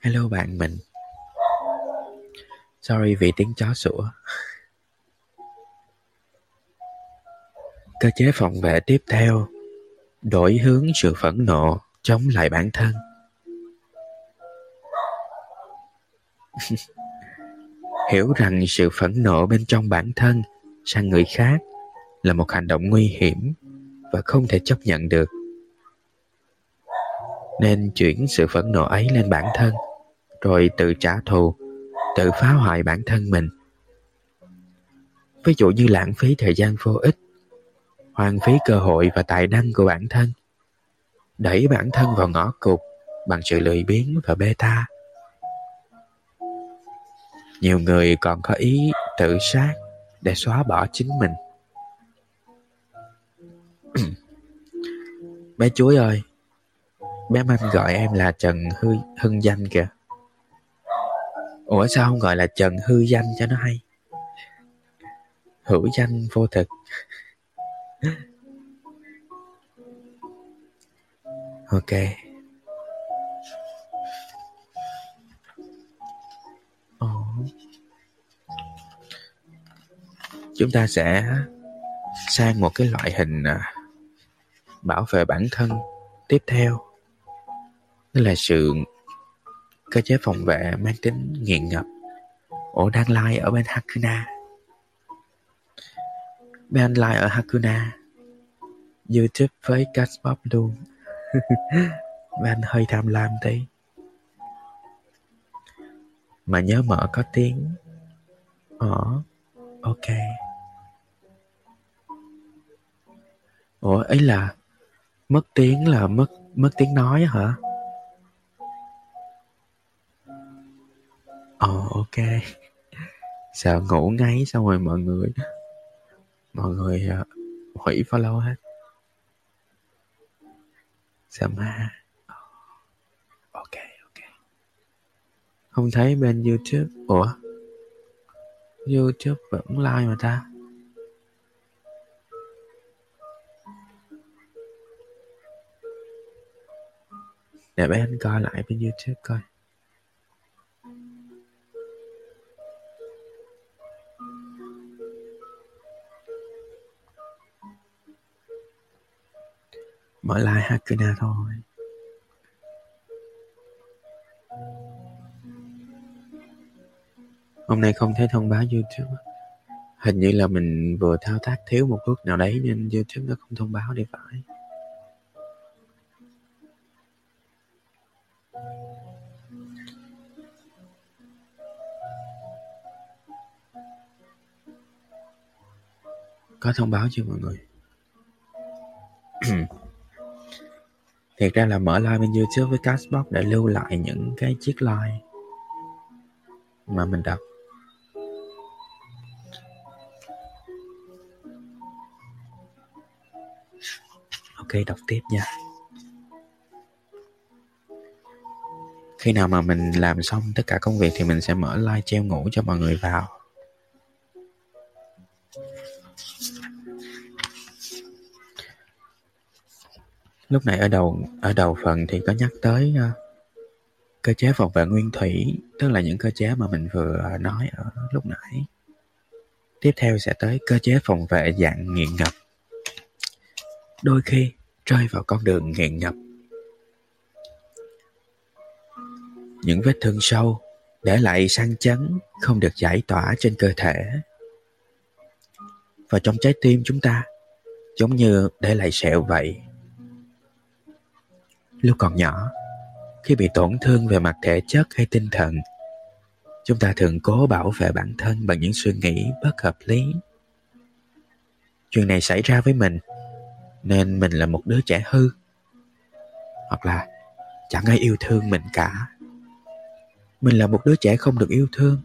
Hello bạn mình. Sorry vì tiếng chó sủa. Cơ chế phòng vệ tiếp theo đổi hướng sự phẫn nộ chống lại bản thân *laughs* hiểu rằng sự phẫn nộ bên trong bản thân sang người khác là một hành động nguy hiểm và không thể chấp nhận được. Nên chuyển sự phẫn nộ ấy lên bản thân, rồi tự trả thù, tự phá hoại bản thân mình. Ví dụ như lãng phí thời gian vô ích, hoang phí cơ hội và tài năng của bản thân, đẩy bản thân vào ngõ cụt bằng sự lười biếng và bê tha nhiều người còn có ý tự sát để xóa bỏ chính mình. *clears throat* Bé chuối ơi, bé manh gọi em là trần hư, hưng danh kìa. Ủa sao không gọi là trần hư danh cho nó hay? Hữu danh vô thực. *laughs* Ok. Chúng ta sẽ sang một cái loại hình à, bảo vệ bản thân tiếp theo. Đó là sự cơ chế phòng vệ mang tính nghiện ngập. Ổ đang like ở bên Hakuna. Bên like ở Hakuna. YouTube với Cashpop luôn. *laughs* Bên hơi tham lam tí. Mà nhớ mở có tiếng. Ờ ok. Ủa ấy là mất tiếng là mất mất tiếng nói hả? Oh ok. Sợ ngủ ngáy xong rồi mọi người mọi người uh, hủy follow hết. Sợ ma. Ờ, ok ok. Không thấy bên youtube. Ủa? Youtube vẫn like mà ta? Để bé anh coi lại bên youtube coi. Mở lại Hakuna thôi. Hôm nay không thấy thông báo YouTube hình như là mình vừa thao tác thiếu một bước nào đấy nên YouTube nó không thông báo đi phải. Có thông báo chưa mọi người? *clears throat* Thiệt ra là mở live bên youtube với castbox để lưu lại những cái chiếc live mà mình đọc. Ok, đọc tiếp nha. Khi nào mà mình làm xong tất cả công việc thì mình sẽ mở live treo ngủ cho mọi người vào. Lúc này ở đầu ở đầu phần thì có nhắc tới uh, cơ chế phòng vệ nguyên thủy tức là những cơ chế mà mình vừa nói ở lúc nãy. Tiếp theo sẽ tới cơ chế phòng vệ dạng nghiện ngập. Đôi khi rơi vào con đường nghiện ngập. Những vết thương sâu để lại sang chấn không được giải tỏa trên cơ thể. Và trong trái tim chúng ta giống như để lại sẹo vậy lúc còn nhỏ, khi bị tổn thương về mặt thể chất hay tinh thần, chúng ta thường cố bảo vệ bản thân bằng những suy nghĩ bất hợp lý. Chuyện này xảy ra với mình, nên mình là một đứa trẻ hư, hoặc là chẳng ai yêu thương mình cả. Mình là một đứa trẻ không được yêu thương.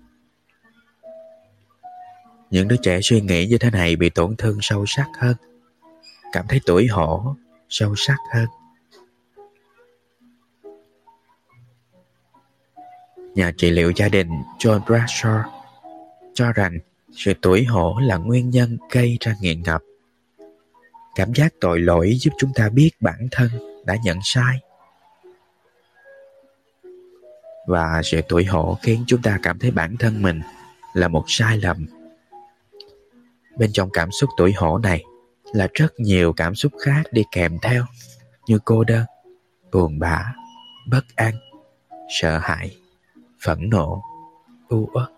Những đứa trẻ suy nghĩ như thế này bị tổn thương sâu sắc hơn, cảm thấy tuổi hổ sâu sắc hơn. Nhà trị liệu gia đình John Bradshaw cho rằng sự tuổi hổ là nguyên nhân gây ra nghiện ngập. Cảm giác tội lỗi giúp chúng ta biết bản thân đã nhận sai. Và sự tuổi hổ khiến chúng ta cảm thấy bản thân mình là một sai lầm. Bên trong cảm xúc tuổi hổ này là rất nhiều cảm xúc khác đi kèm theo như cô đơn, buồn bã, bất an, sợ hãi phẫn nộ, u uất.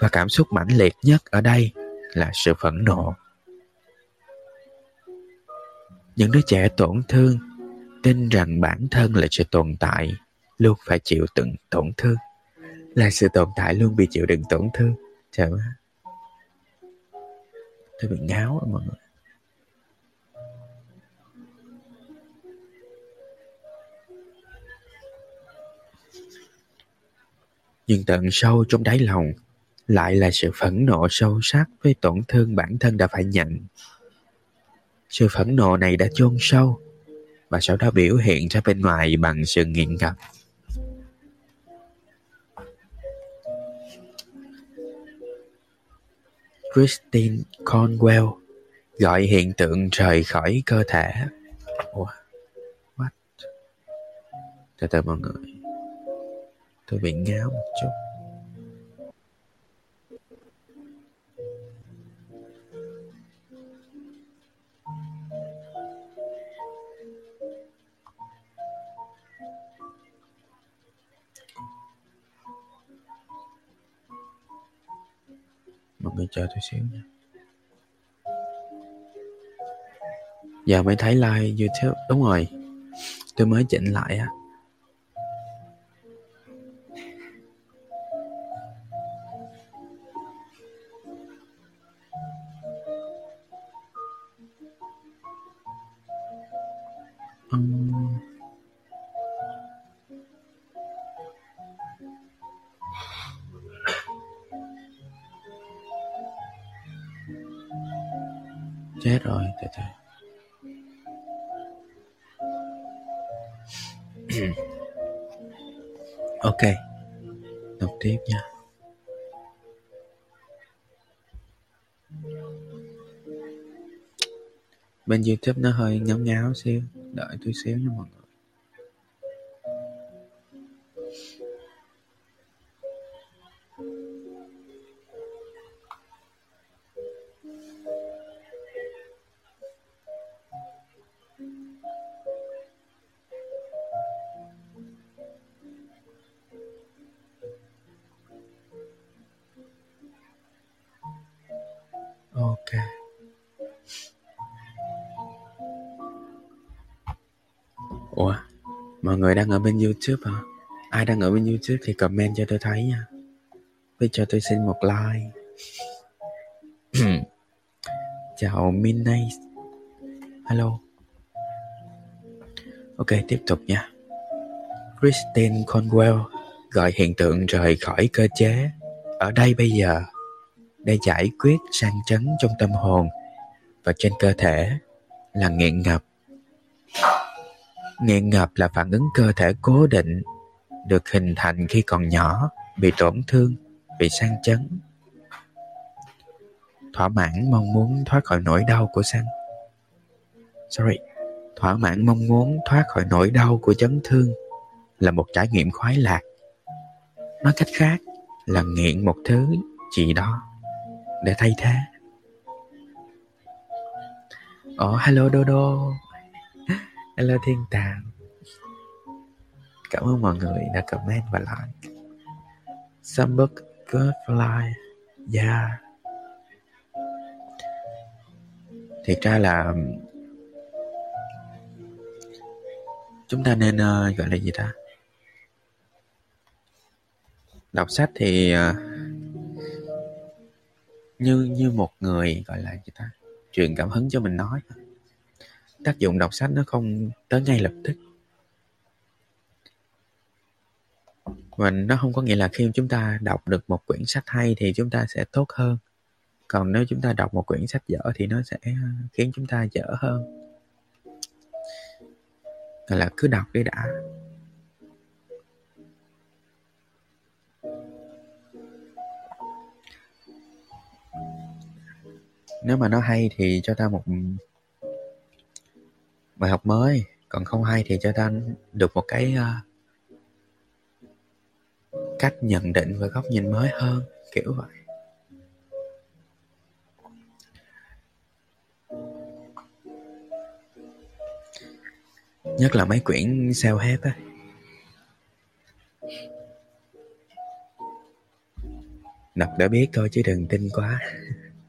Và cảm xúc mãnh liệt nhất ở đây là sự phẫn nộ. Những đứa trẻ tổn thương tin rằng bản thân là sự tồn tại luôn phải chịu từng tổn thương là sự tồn tại luôn bị chịu đựng tổn thương trời ơi tôi bị ngáo mọi người nhưng tận sâu trong đáy lòng, lại là sự phẫn nộ sâu sắc với tổn thương bản thân đã phải nhận sự phẫn nộ này đã chôn sâu, và sau đó biểu hiện ra bên ngoài bằng sự nghiện ngập Christine Conwell gọi hiện tượng rời khỏi cơ thể. Ủa? What? Từ từ mọi người. Tôi bị ngáo một chút. mọi người chờ tôi xíu nha. Giờ mới thấy like youtube. Đúng rồi. Tôi mới chỉnh lại á. Hết rồi từ từ *clears throat* ok, đọc tiếp nha. Bên youtube nó hơi ngáo ngáo xíu, đợi tôi xíu nha mọi người. Mọi người đang ở bên YouTube hả? Ai đang ở bên YouTube thì comment cho tôi thấy nha. Với cho tôi xin một like. *coughs* Chào Minay. Hello. Ok, tiếp tục nha. Christine Conwell gọi hiện tượng rời khỏi cơ chế ở đây bây giờ để giải quyết sang chấn trong tâm hồn và trên cơ thể là nghiện ngập Nghiện ngập là phản ứng cơ thể cố định được hình thành khi còn nhỏ, bị tổn thương, bị sang chấn. Thỏa mãn mong muốn thoát khỏi nỗi đau của sang. Sorry, thỏa mãn mong muốn thoát khỏi nỗi đau của chấn thương là một trải nghiệm khoái lạc. Nói cách khác là nghiện một thứ gì đó để thay thế. Ồ, oh, hello Dodo. Hello Thiên Tàng. Cảm ơn mọi người đã comment và like. Some book good fly Yeah. Thiệt ra là Chúng ta nên uh, gọi là gì ta? Đọc sách thì uh, Như như một người gọi là gì ta? Truyền cảm hứng cho mình nói tác dụng đọc sách nó không tới ngay lập tức. Và nó không có nghĩa là khi chúng ta đọc được một quyển sách hay thì chúng ta sẽ tốt hơn. Còn nếu chúng ta đọc một quyển sách dở thì nó sẽ khiến chúng ta dở hơn. Gọi là cứ đọc đi đã. Nếu mà nó hay thì cho ta một bài học mới. Còn không hay thì cho ta được một cái uh, cách nhận định và góc nhìn mới hơn kiểu vậy. Nhất là mấy quyển sao hết á. Đọc đã biết thôi chứ đừng tin quá.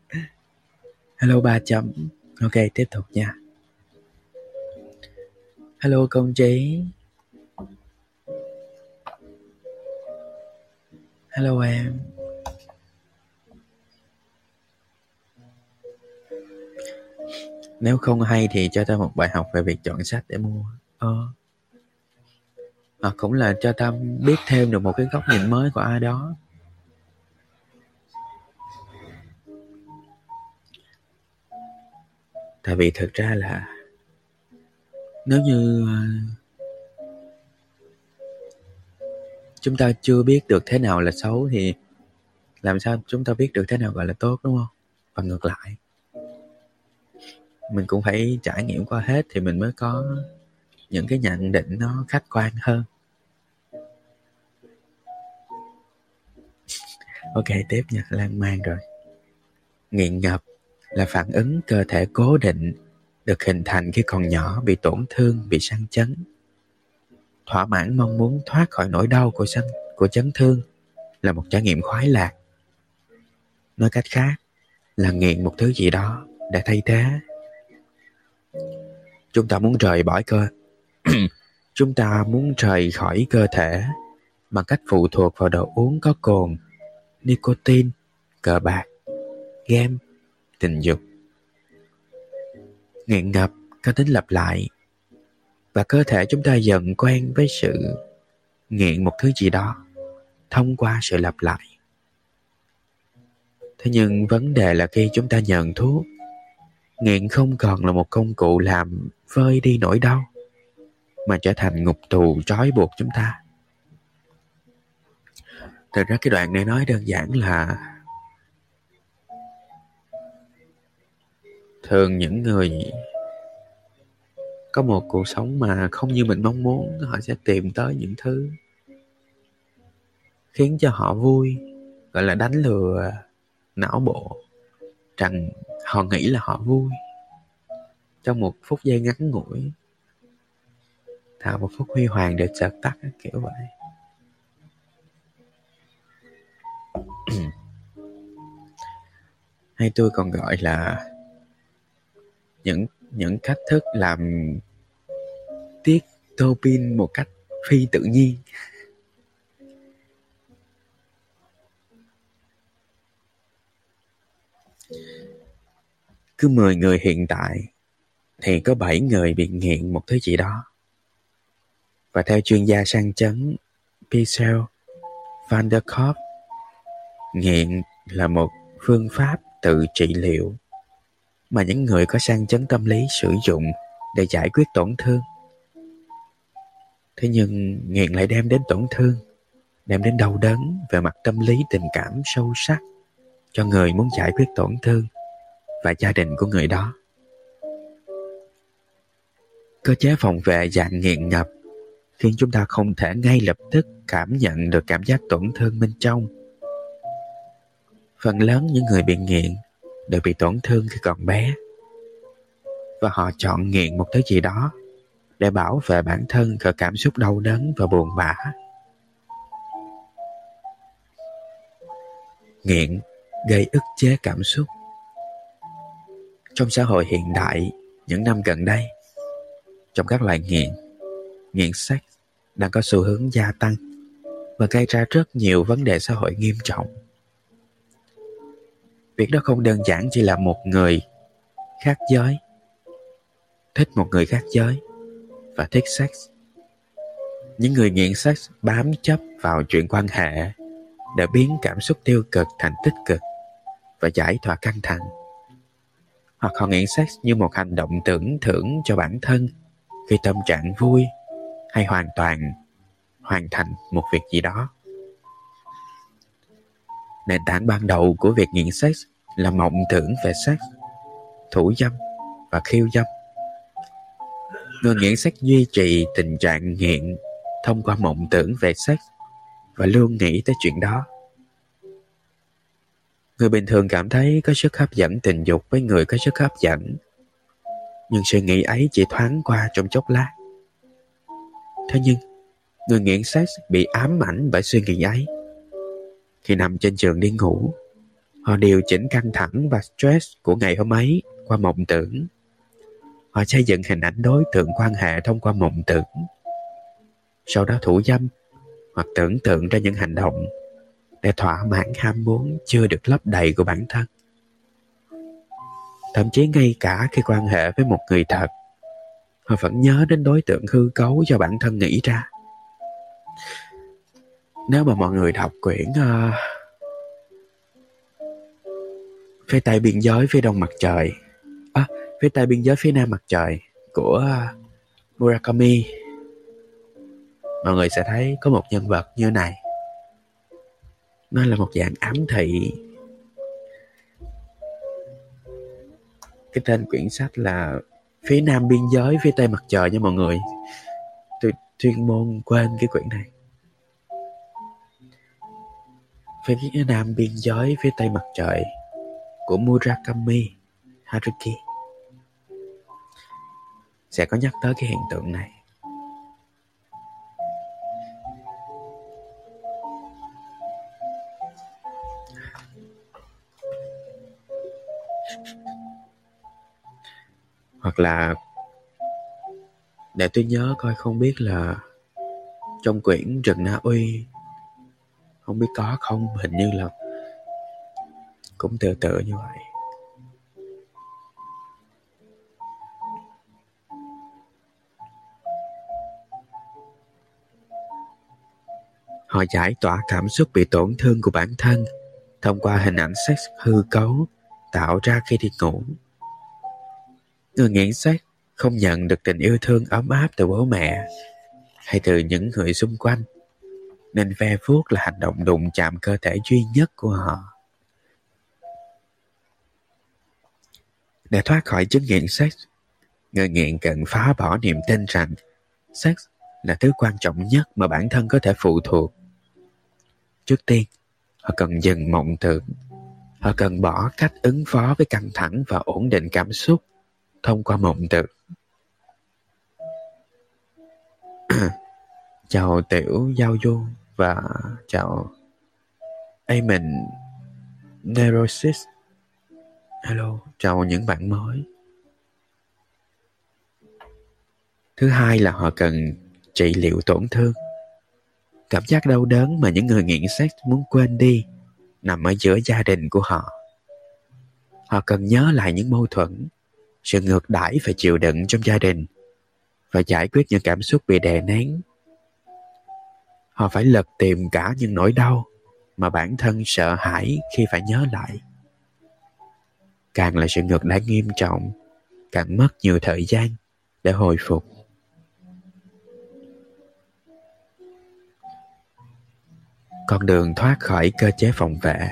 *laughs* Hello ba chấm. Ok tiếp tục nha hello công chế. hello em. Nếu không hay thì cho ta một bài học về việc chọn sách để mua. Ờ. À, cũng là cho ta biết thêm được một cái góc nhìn mới của ai đó. Tại vì thực ra là nếu như ờ, chúng ta chưa biết được thế nào là xấu thì làm sao chúng ta biết được thế nào gọi là tốt, đúng không? Và ngược lại, mình cũng phải trải nghiệm qua hết thì mình mới có những cái nhận định nó khách quan hơn. Ok, tiếp nha, lan man rồi. Nghiện ngập là phản ứng cơ thể cố định được hình thành khi còn nhỏ bị tổn thương bị sang chấn. Thỏa mãn mong muốn thoát khỏi nỗi đau của sân của chấn thương là một trải nghiệm khoái lạc. Nói cách khác, là nghiện một thứ gì đó để thay thế. Chúng ta muốn rời bỏ cơ. *clears throat* Chúng ta muốn rời khỏi cơ thể bằng cách phụ thuộc vào đồ uống có cồn, nicotine, cờ bạc, game, tình dục nghiện ngập, có tính lặp lại. Và cơ thể chúng ta dần quen với sự nghiện một thứ gì đó, thông qua sự lặp lại. Thế nhưng vấn đề là khi chúng ta nhận thuốc nghiện không còn là một công cụ làm vơi đi nỗi đau, mà trở thành ngục tù trói buộc chúng ta. Thực ra cái đoạn này nói đơn giản là thường những người có một cuộc sống mà không như mình mong muốn, họ sẽ tìm tới những thứ khiến cho họ vui, gọi là đánh lừa não bộ, rằng họ nghĩ là họ vui. Trong một phút giây ngắn ngủi tạo một phút huy hoàng để chợt tắt, kiểu vậy. *clears throat* Hay tôi còn gọi là những những cách thức làm tiết tô pin một cách phi tự nhiên cứ 10 người hiện tại thì có 7 người bị nghiện một thứ gì đó. Và theo chuyên gia sang chấn Pichel van der Kopp, nghiện là một phương pháp tự trị liệu mà những người có sang chấn tâm lý sử dụng để giải quyết tổn thương. Thế nhưng nghiện lại đem đến tổn thương, đem đến đau đớn về mặt tâm lý tình cảm sâu sắc cho người muốn giải quyết tổn thương và gia đình của người đó. Cơ chế phòng vệ dạng nghiện ngập khiến chúng ta không thể ngay lập tức cảm nhận được cảm giác tổn thương bên trong. Phần lớn những người bị nghiện đều bị tổn thương khi còn bé. Và họ chọn nghiện một thứ gì đó để bảo vệ bản thân khỏi cảm xúc đau đớn và buồn bã. Nghiện gây ức chế cảm xúc. Trong xã hội hiện đại, những năm gần đây, trong các loại nghiện nghiện sex đang có xu hướng gia tăng và gây ra rất nhiều vấn đề xã hội nghiêm trọng việc đó không đơn giản chỉ là một người khác giới. Thích một người khác giới và thích sex. Những người nghiện sex bám chấp vào chuyện quan hệ đã biến cảm xúc tiêu cực thành tích cực và giải tỏa căng thẳng. Hoặc họ nghiện sex như một hành động tưởng thưởng cho bản thân khi tâm trạng vui hay hoàn toàn hoàn thành một việc gì đó. Nền tảng ban đầu của việc nghiện sex là mộng tưởng về sex, thủ dâm và khiêu dâm. Người nghiện sex duy trì tình trạng nghiện thông qua mộng tưởng về sex và luôn nghĩ tới chuyện đó. Người bình thường cảm thấy có sức hấp dẫn tình dục với người có sức hấp dẫn. Nhưng suy nghĩ ấy chỉ thoáng qua trong chốc lát. Thế nhưng, người nghiện sex bị ám ảnh bởi suy nghĩ ấy. Khi nằm trên giường đi ngủ, họ điều chỉnh căng thẳng và stress của ngày hôm ấy qua mộng tưởng. Họ xây dựng hình ảnh đối tượng quan hệ thông qua mộng tưởng. Sau đó thủ dâm hoặc tưởng tượng ra những hành động để thỏa mãn ham muốn chưa được lấp đầy của bản thân. Thậm chí ngay cả khi quan hệ với một người thật, họ vẫn nhớ đến đối tượng hư cấu do bản thân nghĩ ra. Nếu mà mọi người đọc quyển uh, Phía tây biên giới phía đông mặt trời à, phía tây biên giới phía nam mặt trời của Murakami mọi người sẽ thấy có một nhân vật như này. Nó là một dạng ám thị. Cái tên quyển sách là phía nam biên giới phía tây mặt trời nha mọi người. Tôi chuyên môn quên cái quyển này. Phía nam biên giới, phía tây mặt trời của Murakami Haruki sẽ có nhắc tới cái hiện tượng này. Hoặc là để tôi nhớ coi không biết là trong quyển Rừng Na Uy không biết có không, hình như là cũng tự tự như vậy. Họ giải tỏa cảm xúc bị tổn thương của bản thân thông qua hình ảnh sex hư cấu tạo ra khi đi ngủ. Người nghiện sex không nhận được tình yêu thương ấm áp từ bố mẹ hay từ những người xung quanh nên ve vuốt là hành động đụng chạm cơ thể duy nhất của họ. Để thoát khỏi chứng nghiện sex, người nghiện cần phá bỏ niềm tin rằng sex là thứ quan trọng nhất mà bản thân có thể phụ thuộc. Trước tiên, họ cần dừng mộng tưởng. Họ cần bỏ cách ứng phó với căng thẳng và ổn định cảm xúc thông qua mộng tưởng. *clears throat* Chào tiểu giao du và chào Amen Neurosis Hello, chào những bạn mới Thứ hai là họ cần trị liệu tổn thương Cảm giác đau đớn mà những người nghiện sex muốn quên đi nằm ở giữa gia đình của họ. Họ cần nhớ lại những mâu thuẫn, sự ngược đãi và chịu đựng trong gia đình và giải quyết những cảm xúc bị đè nén. Họ phải lật tìm cả những nỗi đau mà bản thân sợ hãi khi phải nhớ lại. Càng là sự ngược đãi nghiêm trọng, càng mất nhiều thời gian để hồi phục. con đường thoát khỏi cơ chế phòng vệ.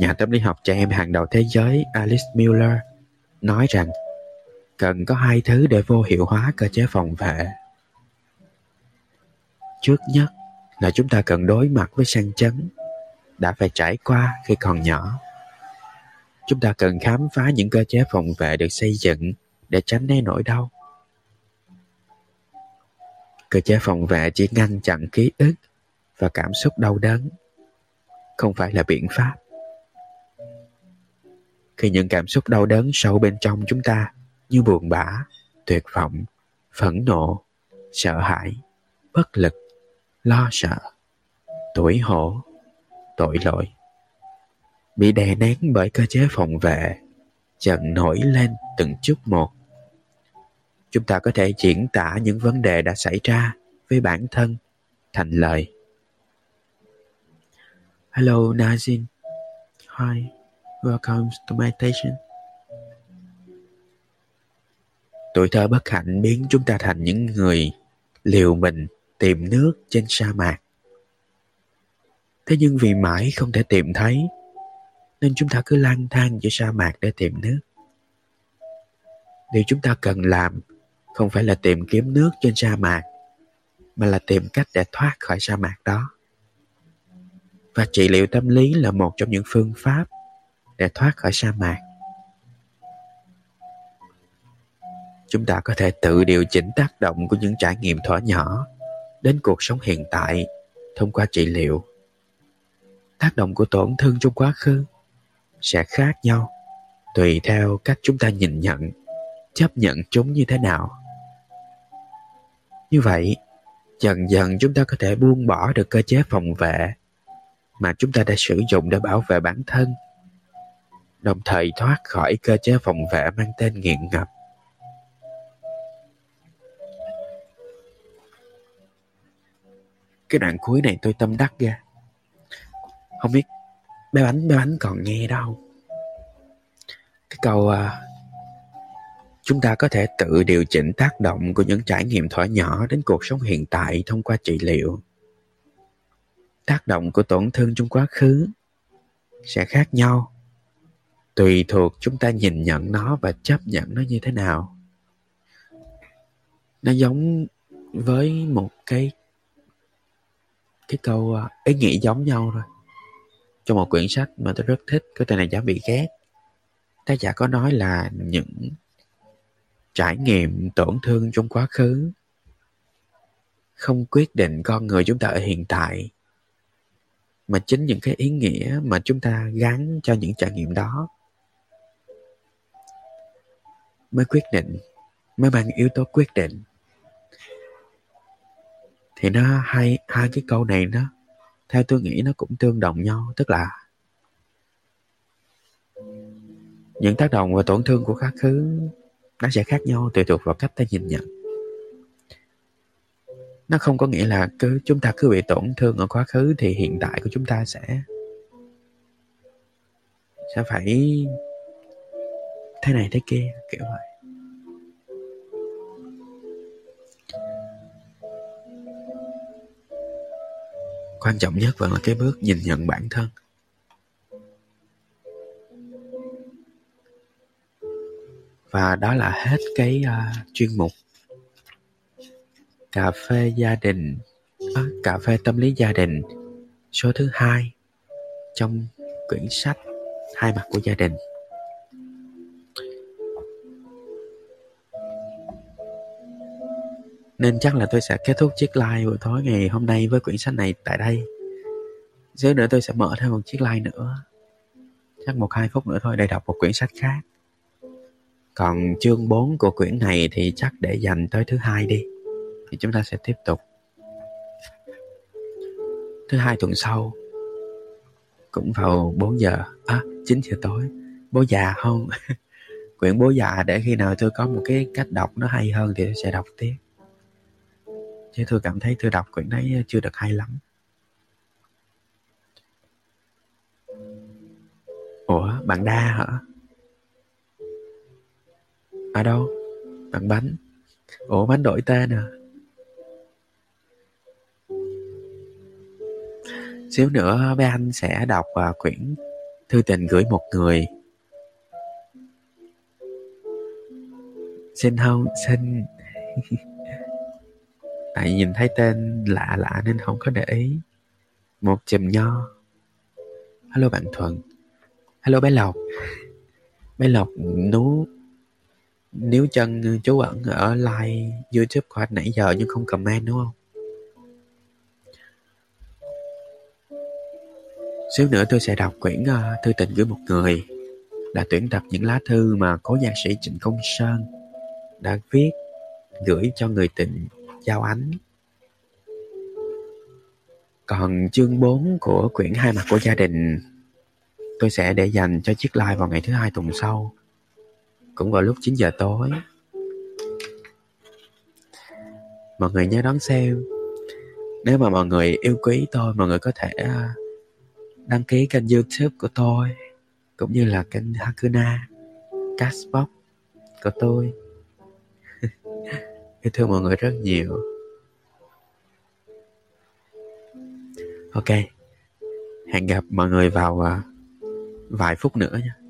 Nhà tâm lý học trẻ em hàng đầu thế giới Alice Miller nói rằng cần có hai thứ để vô hiệu hóa cơ chế phòng vệ. Trước nhất là chúng ta cần đối mặt với sang chấn đã phải trải qua khi còn nhỏ. Chúng ta cần khám phá những cơ chế phòng vệ được xây dựng để tránh né nỗi đau cơ chế phòng vệ chỉ ngăn chặn ký ức và cảm xúc đau đớn, không phải là biện pháp khi những cảm xúc đau đớn sâu bên trong chúng ta như buồn bã, tuyệt vọng, phẫn nộ, sợ hãi, bất lực lo sợ tuổi hổ, tội lỗi bị đè nén bởi cơ chế phòng vệ dần nổi lên từng chút một chúng ta có thể diễn tả những vấn đề đã xảy ra với bản thân thành lời. Hello, Nazin. Hi. Welcome to meditation. Tuổi thơ bất hạnh biến chúng ta thành những người liều mình tìm nước trên sa mạc. Thế nhưng vì mãi không thể tìm thấy, nên chúng ta cứ lang thang giữa sa mạc để tìm nước. Điều chúng ta cần làm không phải là tìm kiếm nước trên sa mạc mà là tìm cách để thoát khỏi sa mạc đó và trị liệu tâm lý là một trong những phương pháp để thoát khỏi sa mạc chúng ta có thể tự điều chỉnh tác động của những trải nghiệm thỏa nhỏ đến cuộc sống hiện tại thông qua trị liệu tác động của tổn thương trong quá khứ sẽ khác nhau tùy theo cách chúng ta nhìn nhận chấp nhận chúng như thế nào như vậy, dần dần chúng ta có thể buông bỏ được cơ chế phòng vệ mà chúng ta đã sử dụng để bảo vệ bản thân, đồng thời thoát khỏi cơ chế phòng vệ mang tên nghiện ngập. Cái đoạn cuối này tôi tâm đắc ra. Không biết bé bánh bé bánh còn nghe đâu. cái câu à, chúng ta có thể tự điều chỉnh tác động của những trải nghiệm thỏa nhỏ đến cuộc sống hiện tại thông qua trị liệu tác động của tổn thương trong quá khứ sẽ khác nhau tùy thuộc chúng ta nhìn nhận nó và chấp nhận nó như thế nào nó giống với một cái cái câu à, ý nghĩ giống nhau thôi. Trong một quyển sách mà tôi rất thích cái tên này dám bị ghét. Tác giả có nói là những trải nghiệm, tổn thương trong quá khứ không quyết định con người chúng ta ở hiện tại, mà chính những cái ý nghĩa mà chúng ta gắn cho những trải nghiệm đó mới quyết định, mới mang yếu tố quyết định thì nó hai hai cái câu này nó theo tôi nghĩ nó cũng tương đồng nhau. Tức là những tác động và tổn thương của quá khứ, nó sẽ khác nhau tùy thuộc vào cách ta nhìn nhận. Nó không có nghĩa là cứ, chúng ta cứ bị tổn thương ở quá khứ thì hiện tại của chúng ta sẽ sẽ phải thế này thế kia, kiểu vậy. Quan trọng nhất vẫn là cái bước nhìn nhận bản thân. Và đó là hết cái uh, chuyên mục cà phê gia đình à, cà phê tâm lý gia đình số thứ hai trong quyển sách hai mặt của gia đình. Nên chắc là tôi sẽ kết thúc chiếc live buổi tối ngày hôm nay với quyển sách này tại đây. Xíu nữa tôi sẽ mở thêm một chiếc like nữa. Chắc một hai phút nữa thôi để đọc một quyển sách khác. Còn chương 4 của quyển này thì chắc để dành tới thứ hai đi. Thì chúng ta sẽ tiếp tục. Thứ hai tuần sau, cũng vào 4 giờ à 9 giờ tối. Bố già không? *laughs* Quyển bố già để khi nào tôi có một cái cách đọc nó hay hơn thì tôi sẽ đọc tiếp chứ tôi cảm thấy tôi đọc quyển đấy chưa được hay lắm. Ủa bạn đa hả? Ở đâu? Bạn bánh. Ủa bánh đổi tên à? Xíu nữa bé anh sẽ đọc uh, quyển thư tình gửi một người. Xin không xin. *laughs* tại nhìn thấy tên lạ lạ nên không có để ý. Một chùm nho. Hello bạn thuận. Hello bé lộc. Bé lộc nú nếu chân chú ẩn ở like youtube của anh nãy giờ nhưng không comment đúng không? Xíu nữa tôi sẽ đọc quyển uh, thư tình gửi một người. Là tuyển tập những lá thư mà cố nhạc sĩ trịnh công sơn đã viết gửi cho người tình giao ánh còn chương 4 của quyển hai mặt của gia đình, tôi sẽ để dành cho chiếc live vào ngày thứ hai tuần sau, cũng vào lúc 9 giờ tối. Mọi người nhớ đón xem. Nếu mà mọi người yêu quý tôi, mọi người có thể à, đăng ký kênh youtube của tôi, cũng như là kênh Hakuna Castbox của tôi yêu thương mọi người rất nhiều. Ok hẹn gặp mọi người vào uh, vài phút nữa nha